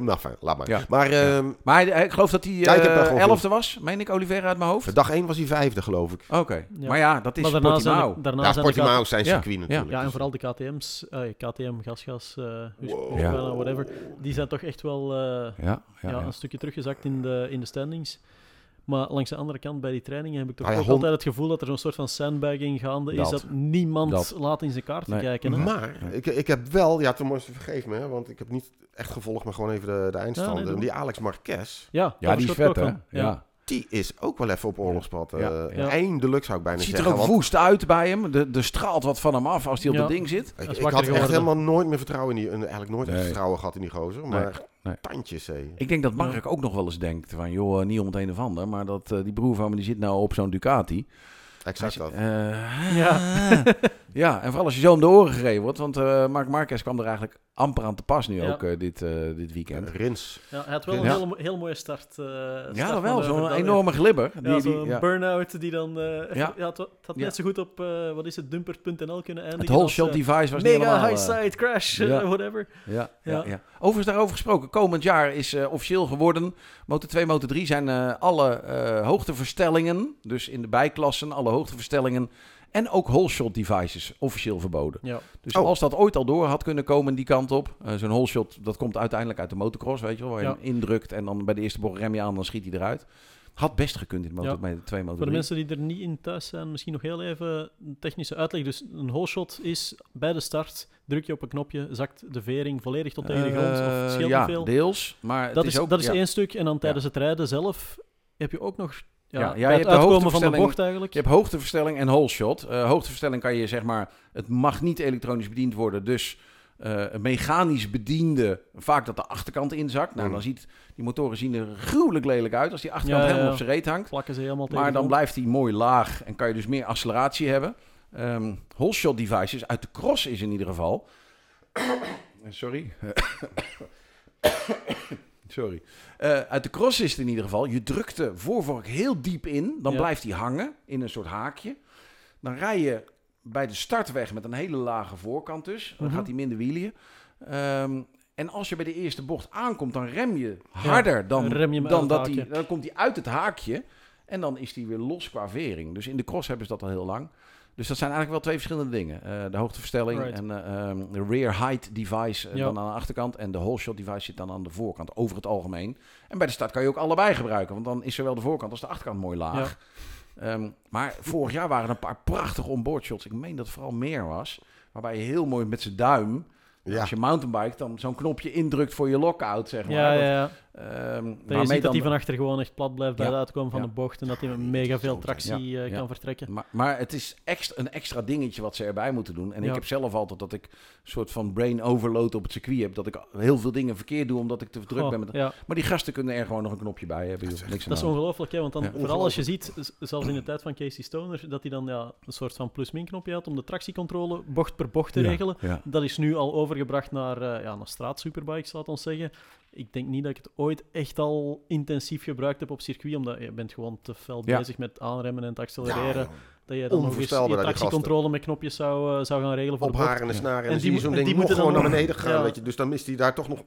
nou, fijn, laat maar. Ja. Maar ehm, maar ik geloof dat hij elfde was. Meen ik Oliveira uit mijn hoofd? dag 1 was hij vijfde, geloof ik. Oké. Ja. Maar ja, dat is Maar daarna zijn, Portimao. de, daarna Ja, zijn Portimao zijn circuit Ja. natuurlijk. Ja, en Dus- vooral de KTM's, eh, KTM, gasgas, eh Wow. Ja. Husqvarna, whatever, die zijn toch echt wel eh, ja, ja. een stukje teruggezakt in de, in de standings. Maar langs de andere kant, bij die trainingen heb ik toch Ah ja, ook hon- altijd het gevoel dat er zo'n soort van sandbagging gaande is, Dat. niemand Dat. laat in zijn kaart Nee. kijken. Hè? Maar ik, ik heb wel, ja, toen moest je vergeven me, hè, want ik heb niet echt gevolgd, maar gewoon even de, de eindstanden. die Alex Marquez, Ja, Ja, die is vet, ook hè? Ja. die is ook wel even op oorlogspad. eh Ja, ja. Eindelijk zou ik bijna Het ziet er zeggen. ook woest uit bij hem. Er er straalt wat van hem af als hij op Ja. dat ding zit. ik, had echt helemaal nooit meer vertrouwen in die, en eigenlijk nooit Nee. vertrouwen gehad in die gozer. Maar nee. Tandjes, hé. Ik denk dat Mark ook nog wel eens denkt van, joh, niet om het een of ander, maar dat eh, die broer van me die zit nou op zo'n Ducati. Exact dat. Eh, Ja. <laughs> ja, en vooral als je zo om de oren gegeven wordt, want eh Mark Marquez kwam er eigenlijk amper aan te pas nu Ja. ook eh, dit, eh, dit weekend. Rins. Ja, hij had wel een Ja. heel, mo- heel mooie start. eh Ja, dat wel. eh, Zo'n enorme glibber. Die, Ja, die- zo'n ja. burn-out die dan... eh Ja. <laughs> ja. het, had net zo goed op, eh, wat is het, dumpert.nl kunnen eindigen. Het whole als, shot eh, device was niet Mega helemaal... high eh, side crash, ja. eh, <laughs> whatever. Ja, ja. Ja. Ja, Overigens daarover gesproken. Komend jaar is eh, officieel geworden. Motor 2, Motor 3 zijn eh, alle eh, hoogteverstellingen. Dus in de bijklassen alle hoogteverstellingen. En ook whole shot devices officieel verboden. Ja. Dus Oh. als dat ooit al door had kunnen komen die kant op. eh, Zo'n whole shot, dat komt uiteindelijk uit de motocross, weet je wel. Waar je Ja. hem indrukt en dan bij de eerste bocht rem je aan, dan schiet hij eruit. Had best gekund in de motor, Ja. bij de 2 Motor Voor de 3. mensen die er niet in thuis zijn, misschien nog heel even een technische uitleg. Dus een whole shot is bij de start, druk je op een knopje, zakt de vering volledig tot tegen de grond. Of Eh, scheelt ja, veel. deels. Maar Dat het is, is ook... dat is ja. één stuk. En dan tijdens het rijden zelf heb je ook nog ja, Ja, ja, je bij hebt uitkomen van de hoogteverstelling- bocht eigenlijk. Je hebt hoogteverstelling en whole shot. Eh, hoogteverstelling kan je zeg maar, het mag niet elektronisch bediend worden, dus eh, een mechanisch bediende, vaak dat de achterkant inzakt. Nou, Mm. dan ziet die motoren zien er gruwelijk lelijk uit als die achterkant Ja, helemaal ja. op zijn reet hangt. Plakken ze helemaal tegen Maar dan blijft hij mooi laag en kan je dus meer acceleratie hebben. Ehm whole shot devices uit de cross is in ieder geval. <coughs> Sorry. <coughs> <coughs> Sorry. Eh, uit de cross is het in ieder geval. Je drukt de voorvork heel diep in. Dan Ja. blijft hij hangen in een soort haakje. Dan rij je bij de start weg met een hele lage voorkant dus. Dan Mhm. gaat hij minder wielen. Ehm, en als je bij de eerste bocht aankomt, dan rem je harder dan, rem je dan dat hij... Dan komt hij uit het haakje. En dan is hij weer los qua vering. Dus in de cross hebben ze dat al heel lang. Dus dat zijn eigenlijk wel twee verschillende dingen. Eh, de hoogteverstelling Right. en eh, ehm, de rear height device eh, Ja. dan aan de achterkant. En de whole shot device zit dan aan de voorkant, over het algemeen. En bij de start kan je ook allebei gebruiken. Want dan is zowel de voorkant als de achterkant mooi laag. Ehm, maar vorig jaar waren er een paar prachtige onboard shots. Ik meen dat het vooral meer was. Waarbij je heel mooi met zijn duim... Ja. Als je mountainbike dan zo'n knopje indrukt voor je lockout, zeg maar. Ja, Dat, ehm, Dat je ziet dat hij van achter gewoon echt plat blijft bij Ja. het uitkomen van Ja. de bocht. En dat hij met mega veel tractie ja. eh, Ja. kan vertrekken. Maar, maar het is extra, een extra dingetje wat ze erbij moeten doen. En Ja. ik heb zelf altijd dat ik een soort van brain overload op het circuit heb. Dat ik heel veel dingen verkeerd doe omdat ik te druk Goh, ben. Met, ja. maar die gasten kunnen er gewoon nog een knopje bij hebben. joh. Niks aan Dat is ongelooflijk, hè? want dan, Ja. vooral als je ziet, zelfs in de tijd van Casey Stoner, dat hij dan ja, een soort van plus-min knopje had om de tractiecontrole bocht per bocht te Ja, regelen. Ja. Dat is nu al overgebracht naar, eh ja, naar straatsuperbikes, laat ons zeggen. Ik denk niet dat ik het ooit echt al intensief gebruikt heb op circuit, omdat je bent gewoon te fel Ja. bezig met aanremmen en het accelereren. Dat je dan nog eens je tractiecontrole met knopjes zou, eh, zou gaan regelen voor op de haren en de snaren. En, die zie je mo- zo'n en ding die nog moeten gewoon dan naar beneden gaan. ja. Weet je. Dus dan mist hij daar toch nog...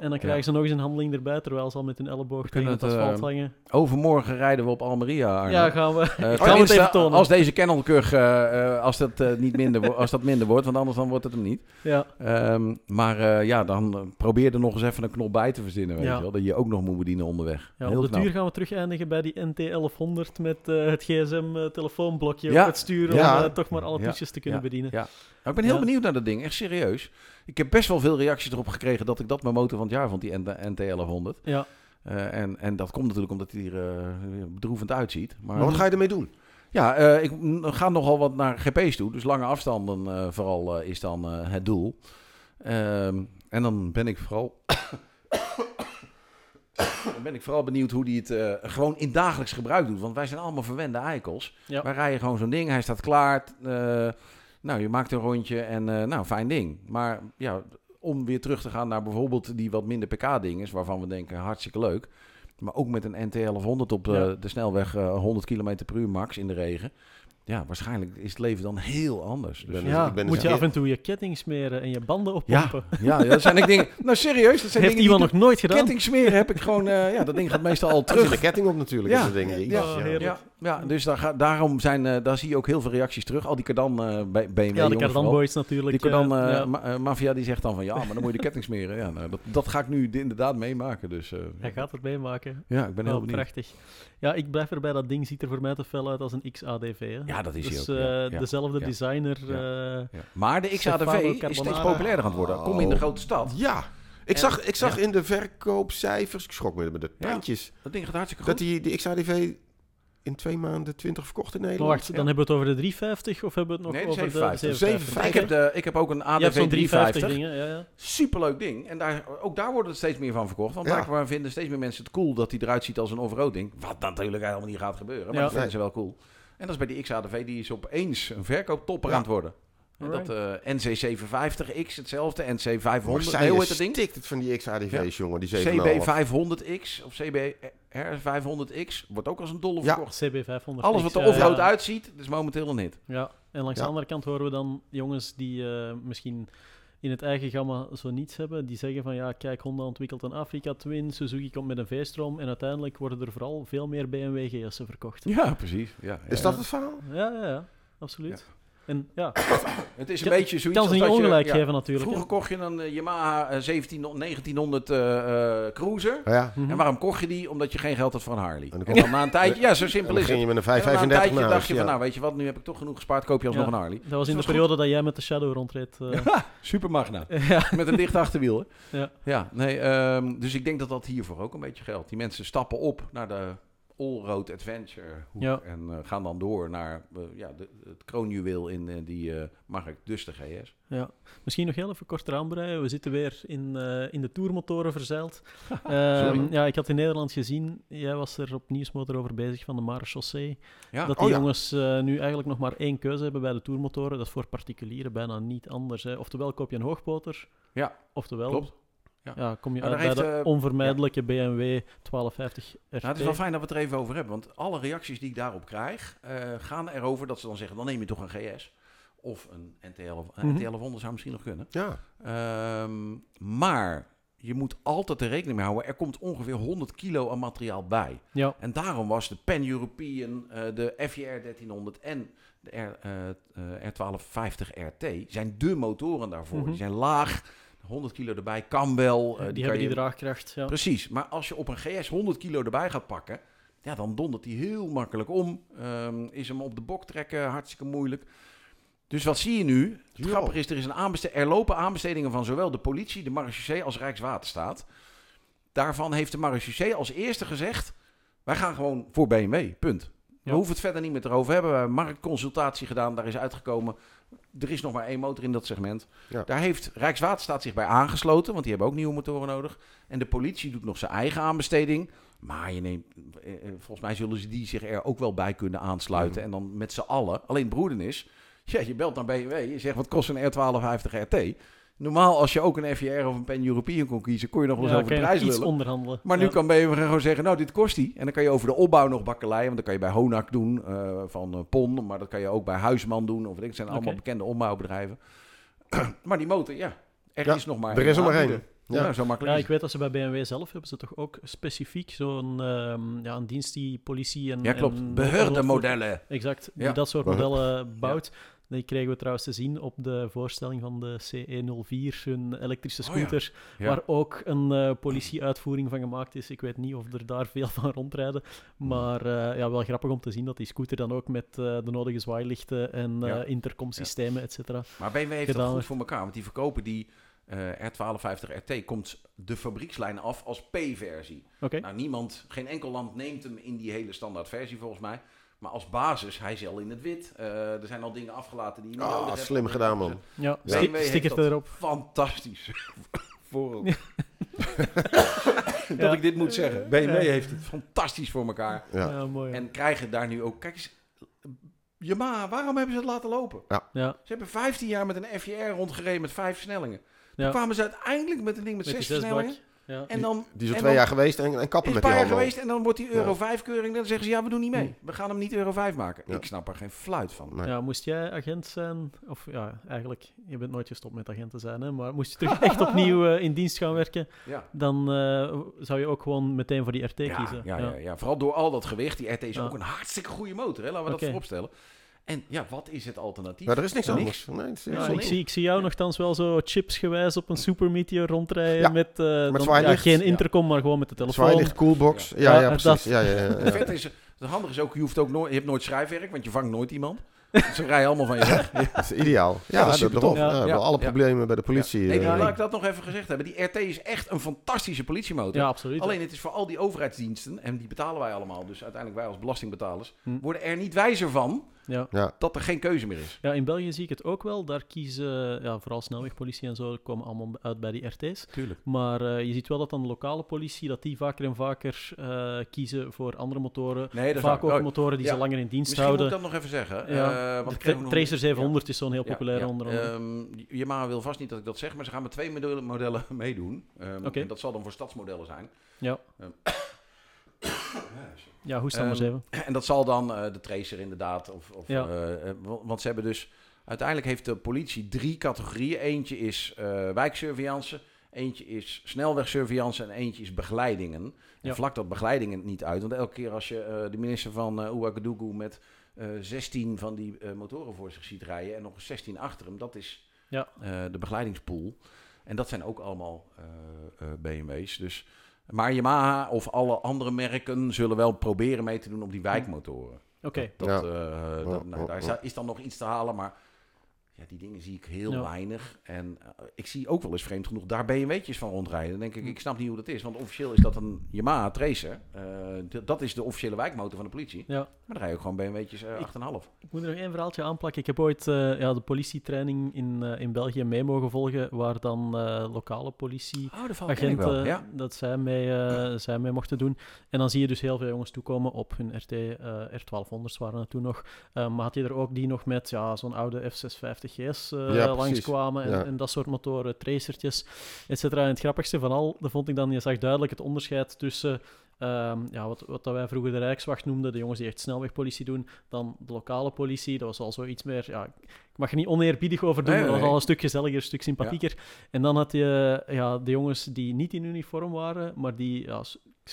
En dan krijgen ze nog eens een handeling erbij, terwijl ze al met hun elleboog tegen het het, asfalt eh, hangen. Overmorgen rijden we op Almeria. Ja, gaan we. Eh, <laughs> gaan we het even tonen. als deze kennelkurg, eh, eh, als, dat, niet minder als dat minder wordt, want anders dan wordt het hem niet. Ja, Ehm, maar eh, ja, dan probeer er nog eens even een knop bij te verzinnen, weet Ja. je wel. Dat je ook nog moet bedienen onderweg. ja Heel op de duur gaan we terug eindigen bij die NT1100 met het gsm-telefoonblokje Ja. op het stuur om Ja. eh, toch maar alle Ja. toetjes te kunnen Ja. bedienen. Ja. Nou, ik ben heel Ja. benieuwd naar dat ding, echt serieus. Ik heb best wel veel reacties erop gekregen dat ik dat mijn motor van het jaar vond, die NT1100. Ja. Eh, en, en dat komt natuurlijk omdat hij er eh, bedroevend uitziet. Maar, Maar wat ga je ermee doen? Ja, eh, ik ga nogal wat naar GP's toe. Dus lange afstanden eh, vooral is dan eh, het doel. Ehm, en dan ben ik vooral... dan ben ik vooral benieuwd hoe hij het eh, gewoon in dagelijks gebruik doet. Want wij zijn allemaal verwende eikels. Ja. Wij rijden gewoon zo'n ding, hij staat klaar. eh, nou, je maakt een rondje en eh, nou, fijn ding. Maar ja, om weer terug te gaan naar bijvoorbeeld die wat minder pk-dinges... waarvan we denken, hartstikke leuk... Maar ook met een NT1100 op de, Ja. de snelweg, eh, 100 km per uur max in de regen. Ja, waarschijnlijk is het leven dan heel anders. Dus, ben- Ja, ik ben moet dus je af en toe je ketting smeren en je banden oppompen. ja, ja, dat zijn ik dingen. <laughs> Nou, serieus, dat zijn Heeft dingen iemand die nog nooit gedaan? ketting smeren heb ik gewoon. eh, ja, dat ding gaat meestal al <laughs> Er zit terug. een ketting op natuurlijk. Ja. Dingen. Jezus, Ja, ja. Ja, ja, dus daar, ga- daarom zijn, eh, daar zie je ook heel veel reacties terug. Al die Cardan eh, bij BMW. Ja, de jongens Cardan. Boys natuurlijk. Die Cardan eh, eh, ja. ma- eh, Mafia die zegt dan van ja, maar dan moet je de ketting smeren. Ja, nou, dat, dat ga ik nu inderdaad meemaken. Dus eh, Hij gaat het meemaken. ja, ik ben heel Oh, benieuwd. prachtig. Ja, ik blijf erbij. Dat ding ziet er voor mij te fel uit als een XADV. Hè. Ja, dat is hij dus, ook, ja. eh, Ja. dezelfde Ja. designer. Ja. eh, Ja. Maar de XADV is steeds populairder aan het worden. Kom in de grote stad. Ja. Ik En- zag, ik zag ja. in de verkoopcijfers, ik schrok me met de Ja. tandjes, Dat ding gaat hartstikke goed. dat die, die XADV in twee maanden 20 verkocht in Nederland. wacht, dan hebben we het over de 350 of hebben we het nog Nee, de over 750. de 750. Ik heb, de, ik heb ook een ADV hebt zo'n 350 350. dingen. Ja, ja. Superleuk ding. En daar, ook daar wordt het steeds meer van verkocht. Want Ja. blijkbaar vinden steeds meer mensen het cool dat hij eruit ziet als een off-road ding. Wat natuurlijk helemaal niet gaat gebeuren. Maar Ja. dat vinden ze wel cool. En dat is bij die XADV, die is opeens een verkooptopper Ja. aan het worden. En dat eh, NC750X hetzelfde, NC500, Marseille nee, hoe heet dat ding? stikt het van die XADV's, jongen, die 7,5. CB500X of CBR500X wordt ook als een dolle Ja. verkocht. CB500. Alles wat er off-road ja. uitziet, is momenteel een hit. Ja, en langs Ja. de andere kant horen we dan jongens die eh, misschien in het eigen gamma zo niets hebben. Die zeggen van ja, kijk, Honda ontwikkelt een Afrika Twin, Suzuki komt met een V-stroom en uiteindelijk worden er vooral veel meer BMW GS'en verkocht. Ja, precies. Ja, Is dat het verhaal? Ja, ja, ja, absoluut. En ja, <coughs> Het is een beetje zoiets als niet dat je- ongelijk ja, geven natuurlijk. Vroeger kocht je een eh, Yamaha eh, 17, 1900 eh, eh, Cruiser. Ja. Mhm. En waarom kocht je die? Omdat je geen geld had voor een Harley. dan En dan na een tijdje, ja, zo simpel dan is ging het. je met een En dan na een 535 tijdje dacht je ja. van, nou weet je wat, nu heb ik toch genoeg gespaard, koop je alsnog Ja. een Harley. Dat was in de was goed. periode dat jij met de Shadow rondreed. eh. <laughs> Super magnaat. <laughs> ja. Met een dicht achterwiel, hè? Ja. Ja, nee, ehm, dus ik denk dat dat hiervoor ook een beetje geldt. Die mensen stappen op naar de Allroad Adventure hoek Ja. en eh, gaan dan door naar eh, ja, de, het kroonjuweel in eh, die markt, dus de GS. Ja, misschien nog heel even kort eraan breien. We zitten weer in, in de tourmotoren verzeild. <laughs> Ehm, ja, ik had in Nederland gezien, jij was er op Nieuwsmotor over bezig van de Mare Chaussee. Ja, dat die Oh ja. jongens nu eigenlijk nog maar één keuze hebben bij de tourmotoren. Dat is voor particulieren bijna niet anders. Hè. Oftewel koop je een hoogpoter, Ja, oftewel klopt. Ja. Ja. kom je uit bij heeft, de eh, onvermijdelijke BMW 1250 RT. Nou, het is wel fijn dat we het er even over hebben. Want alle reacties die ik daarop krijg, eh, gaan erover dat ze dan zeggen: dan neem je toch een GS. Of een NTL, een Mhm. NT1100 zou misschien nog kunnen. Ja. Ehm, maar je moet altijd er rekening mee houden. Er komt ongeveer 100 kilo aan materiaal bij. Ja, En daarom was de Pan-European, eh, de FJR 1300 en de R, eh, eh, R1250 RT zijn de motoren daarvoor. Mhm. Die zijn laag, 100 kilo erbij, kan wel. eh, die, je- die draagkracht. Ja. Precies, maar als je op een GS 100 kilo erbij gaat pakken, ja, dan dondert hij heel makkelijk om. Ehm, is hem op de bok trekken hartstikke moeilijk. Dus wat zie je nu? Het grappige is, er, is een aanbeste- er lopen aanbestedingen van zowel de politie, de marechaussee als Rijkswaterstaat. Daarvan heeft de marechaussee als eerste gezegd, wij gaan gewoon voor BMW, punt. We hoeven het verder niet meer erover te hebben. We hebben een marktconsultatie gedaan, daar is uitgekomen. Er is nog maar één motor in dat segment. Ja. Daar heeft Rijkswaterstaat zich bij aangesloten, want die hebben ook nieuwe motoren nodig. En de politie doet nog zijn eigen aanbesteding. Maar je neemt, eh, eh, volgens mij zullen ze die zich er ook wel bij kunnen aansluiten. En dan met z'n allen. Alleen broeden is, ja, je belt naar BMW, je zegt wat kost een R1250 RT? Normaal, als je ook een FJR of een Pan European kon kiezen, kon je nog wel eens Ja, over de prijs lullen. onderhandelen. Maar nu kan BMW gewoon zeggen, nou, dit kost die. En dan kan je over de opbouw nog bakkeleien. Want dat kan je bij Honak doen, eh, van eh, PON. Maar dat kan je ook bij Huisman doen. Of het zijn allemaal bekende opbouwbedrijven. <clears throat> maar die motor, ja, er Ja, is nog maar er is er maar één. Ja, Ja. zo makkelijk Ja, ik weet dat ze bij BMW zelf hebben ze toch ook specifiek zo'n ehm, ja, een dienst die politie en... Ja, klopt. en- Beheerdermodellen. Exact, die dat soort modellen bouwt. Die kregen we trouwens te zien op de voorstelling van de CE04, hun elektrische Oh ja. scooter, Ja. waar ook een eh, politieuitvoering van gemaakt is. Ik weet niet of er daar <laughs> veel van rondrijden, maar eh, ja, wel grappig om te zien dat die scooter dan ook met eh, de nodige zwaailichten en Ja. intercomsystemen, et cetera. Maar BMW heeft dat goed voor elkaar. Want die verkopen die eh, R1250 RT komt de fabriekslijn af als P-versie. Nou, niemand, geen enkel land neemt hem in die hele standaard versie volgens mij. Maar als basis, hij is al in het wit. Eh, er zijn al dingen afgelaten die je niet Ah, nodig hebt. slim gedaan, man. ja, BMW sti- heeft sticker dat erop. Fantastisch. <laughs> voor <laughs> dat Ja. ik dit moet zeggen. BMW heeft het fantastisch voor elkaar. Ja. Ja, mooi. En krijgen daar nu ook... Kijk eens, Yamaha, waarom hebben ze het laten lopen? ja, Ze hebben 15 jaar met een FJR rondgereden met vijf versnellingen. ja. Toen kwamen ze uiteindelijk met een ding met, Met zes versnellingen. Ja. En dan, Die is al twee dan jaar geweest en, en kappen is een met paar die jaar handel. geweest en dan wordt die Euro Ja. 5-keuring. Dan zeggen ze, ja, we doen niet mee. We gaan hem niet Euro 5 maken. Ja. Ik snap er geen fluit van. Nee. Ja, moest jij agent zijn, of ja, eigenlijk, je bent nooit gestopt met agent te zijn, hè, maar moest je terug <laughs> echt opnieuw eh, in dienst gaan werken, Ja. dan eh, zou je ook gewoon meteen voor die RT Ja, kiezen. ja, ja. Ja, vooral door al dat gewicht. Die RT is Ja. ook een hartstikke goede motor. Hè? Laten we Oké. dat vooropstellen. En ja, wat is het alternatief? Maar er is niks Niks. anders. Nee, is Ja, niks ik, anders. zie, ik zie jou nogthans wel zo chipsgewijs op een Super Meteor rondrijden Ja, met, eh, dan- ja, geen Ja. intercom, maar gewoon met de telefoon. Zwaailicht, coolbox. Ja, Ja, ja, dat- precies. Ja, ja, ja, Het ja. vet is, het handige is ook, je, hoeft ook nooit, je hebt nooit schrijfwerk, want je vangt nooit iemand. Ze rijden allemaal van je weg. <laughs> Ja. Dat is ideaal. Ja, dat is super. Ja, we hebben Ja, alle ja. problemen bij de politie. Nee, eh, laat ik dat nog even gezegd hebben. Die RT is echt een fantastische politiemotor. Ja, absoluut. Alleen het is voor al die overheidsdiensten, en die betalen wij allemaal, dus uiteindelijk wij als belastingbetalers, Hm. worden er niet wijzer van Ja. ja. dat er geen keuze meer is. ja, in België zie ik het ook wel. Daar kiezen, ja, vooral snelwegpolitie en zo, komen allemaal uit bij die RT's. Tuurlijk. Maar eh, je ziet wel dat dan de lokale politie, dat die vaker en vaker eh, kiezen voor andere motoren. Nee, dat is Vaak ook Oh, motoren die ja. ze langer in dienst Misschien moet houden. ik dat nog even zeggen. Ja, eh, want Tra- Tracer 700 is zo'n heel populair ja. onder andere. Ehm, Yamaha wil vast niet dat ik dat zeg, maar ze gaan met twee modellen, modellen <laughs> meedoen. Ehm, en dat zal dan voor stadsmodellen zijn. Ja. Ehm. Ja, hoe staan Ehm, even. En dat zal dan eh, de Tracer inderdaad. Of, of, Ja. eh, eh, wa- want ze hebben dus... Uiteindelijk heeft de politie drie categorieën. Eentje is eh wijksurveillance, eentje is snelwegsurveillance en eentje is begeleidingen. En Ja. vlak dat begeleidingen niet uit. Want elke keer als je de minister van uh, Ouagadougou met eh 16 van die motoren voor zich ziet rijden en nog eens 16 achter hem, dat is Ja. de begeleidingspool. En dat zijn ook allemaal BMW's. Dus, maar Yamaha of alle andere merken zullen wel proberen mee te doen op die wijkmotoren. Oké. Dat, Ja. dat, Ja, nou, ja, daar is dan nog iets te halen, maar ja, die dingen zie ik heel Ja. weinig. En eh, ik zie ook wel eens vreemd genoeg daar BMW'tjes van rondrijden. Dan denk Hm. ik, ik snap niet hoe dat is. Want officieel is dat een Yamaha Tracer. Eh, dat is de officiële wijkmotor van de politie. Ja. Maar dan rij je ook gewoon BMW'tjes Ik- 8,5. Ik moet er nog één verhaaltje aanplakken. Ik heb ooit eh, ja, de politietraining in, in België mee mogen volgen, waar dan lokale politie Oh, dat agenten Ja. dat zij mee, zij mee mochten doen. En dan zie je dus heel veel jongens toekomen op hun RT, eh, R1200's waren het toen nog. Maar had je er ook die nog met ja, zo'n oude F650G's eh Ja, precies. langskwamen en, Ja. en dat soort motoren, tracertjes, et cetera. En het grappigste van al, dat vond ik dan, je zag duidelijk het onderscheid tussen ehm, ja, wat, wat dat wij vroeger de Rijkswacht noemden, de jongens die echt snelwegpolitie doen, dan de lokale politie. Dat was al zoiets meer, ja, ik mag er niet oneerbiedig over doen, Nee, maar dat was al een stuk gezelliger, een stuk sympathieker. En dan had je ja, de jongens die niet in uniform waren, maar die, ja,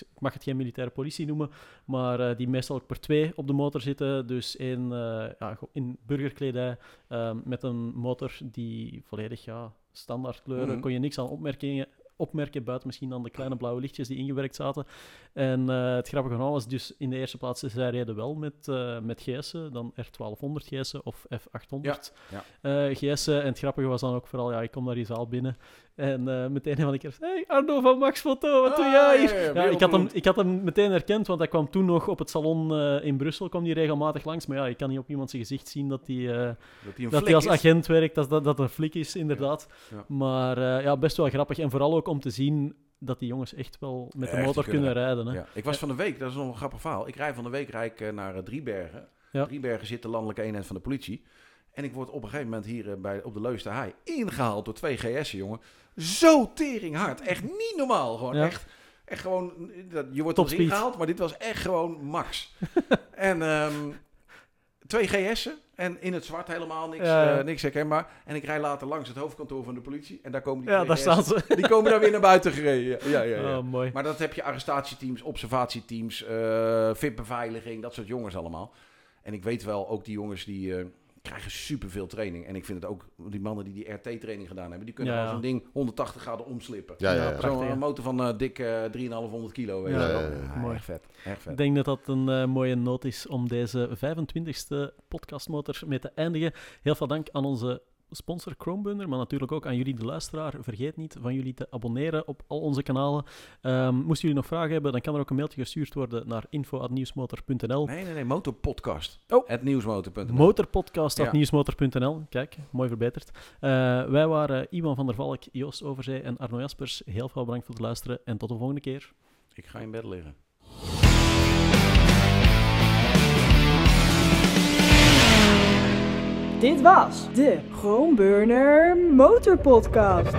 ik mag het geen militaire politie noemen, maar eh, die meestal ook per twee op de motor zitten. Dus één eh, ja, in burgerkledij eh, met een motor die volledig ja, standaard kleuren, Mhm. kon je niks aan opmerkingen opmerken, buiten misschien dan de kleine blauwe lichtjes die ingewerkt zaten. En eh, het grappige van alles, dus in de eerste plaats, zij reden wel met, eh met GS'en, dan R1200 GS'en of F800 Ja, GS'en. En het grappige was dan ook vooral, ja, ik kom daar die zaal binnen en eh, meteen een van de keer, hey Arno van Max Foto, wat doe Ah, jij hier? ja, ja, Ja, weer ik, had hem, ik had hem meteen herkend, want hij kwam toen nog op het salon eh, in Brussel, kwam die regelmatig langs. Maar ja, je kan niet op iemand zijn gezicht zien dat hij... eh, Dat hij als is. agent werkt, dat dat, dat een flik is, inderdaad. Maar ja, best wel grappig. En vooral ook om te zien dat die jongens echt wel met de motor kunnen kunnen rijden. Hè. Ja. Ik was van de week, dat is nog een grappig verhaal. Ik rij van de week rij ik, naar Driebergen. Driebergen zit de landelijke eenheid van de politie. En ik word op een gegeven moment hier eh, bij, op de Leuste Haai ingehaald door twee GS'en, jongen. Zo teringhard. Echt niet normaal. Gewoon Ja. echt, echt gewoon... dat- Je wordt Topspeed. ingehaald, maar dit was echt gewoon max. <laughs> en ehm, twee GS'en. En in het zwart helemaal niks, Ja, eh, niks herkenbaar. En ik rij later langs het hoofdkantoor van de politie. En daar komen die Ja, daar staan ze. Die komen daar weer naar buiten gereden. Ja, ja, ja. ja. Oh, mooi. Maar dat heb je arrestatieteams, observatieteams, eh VIP-beveiliging, dat soort jongens allemaal. En ik weet wel, ook die jongens die eh, krijgen superveel training. En ik vind het ook, die mannen die die RT-training gedaan hebben, die kunnen Ja, zo'n ding 180 graden omslippen. Ja, ja, Zo'n ja. eh, motor van eh, dik eh 3,500 kilo. Weet Ja, je wel. ja, ja. Mooi. Echt vet, echt vet. Ik denk dat dat een mooie noot is om deze 25e podcastmotor mee te eindigen. Heel veel dank aan onze sponsor Chromeburner, maar natuurlijk ook aan jullie, de luisteraar. Vergeet niet van jullie te abonneren op al onze kanalen. Ehm, moesten jullie nog vragen hebben, dan kan er ook een mailtje gestuurd worden naar info.nieuwsmotor.nl. Nee, nee, nee, motorpodcast. Oh. Nieuwsmotor.nl. Motorpodcast.nieuwsmotor.nl. Kijk, mooi verbeterd. Eh, wij waren Iwan van der Valk, Joost Overzee en Arno Jaspers. Heel veel bedankt voor het luisteren en tot de volgende keer. Ik ga in bed liggen. Dit was de Groenburner Motorpodcast.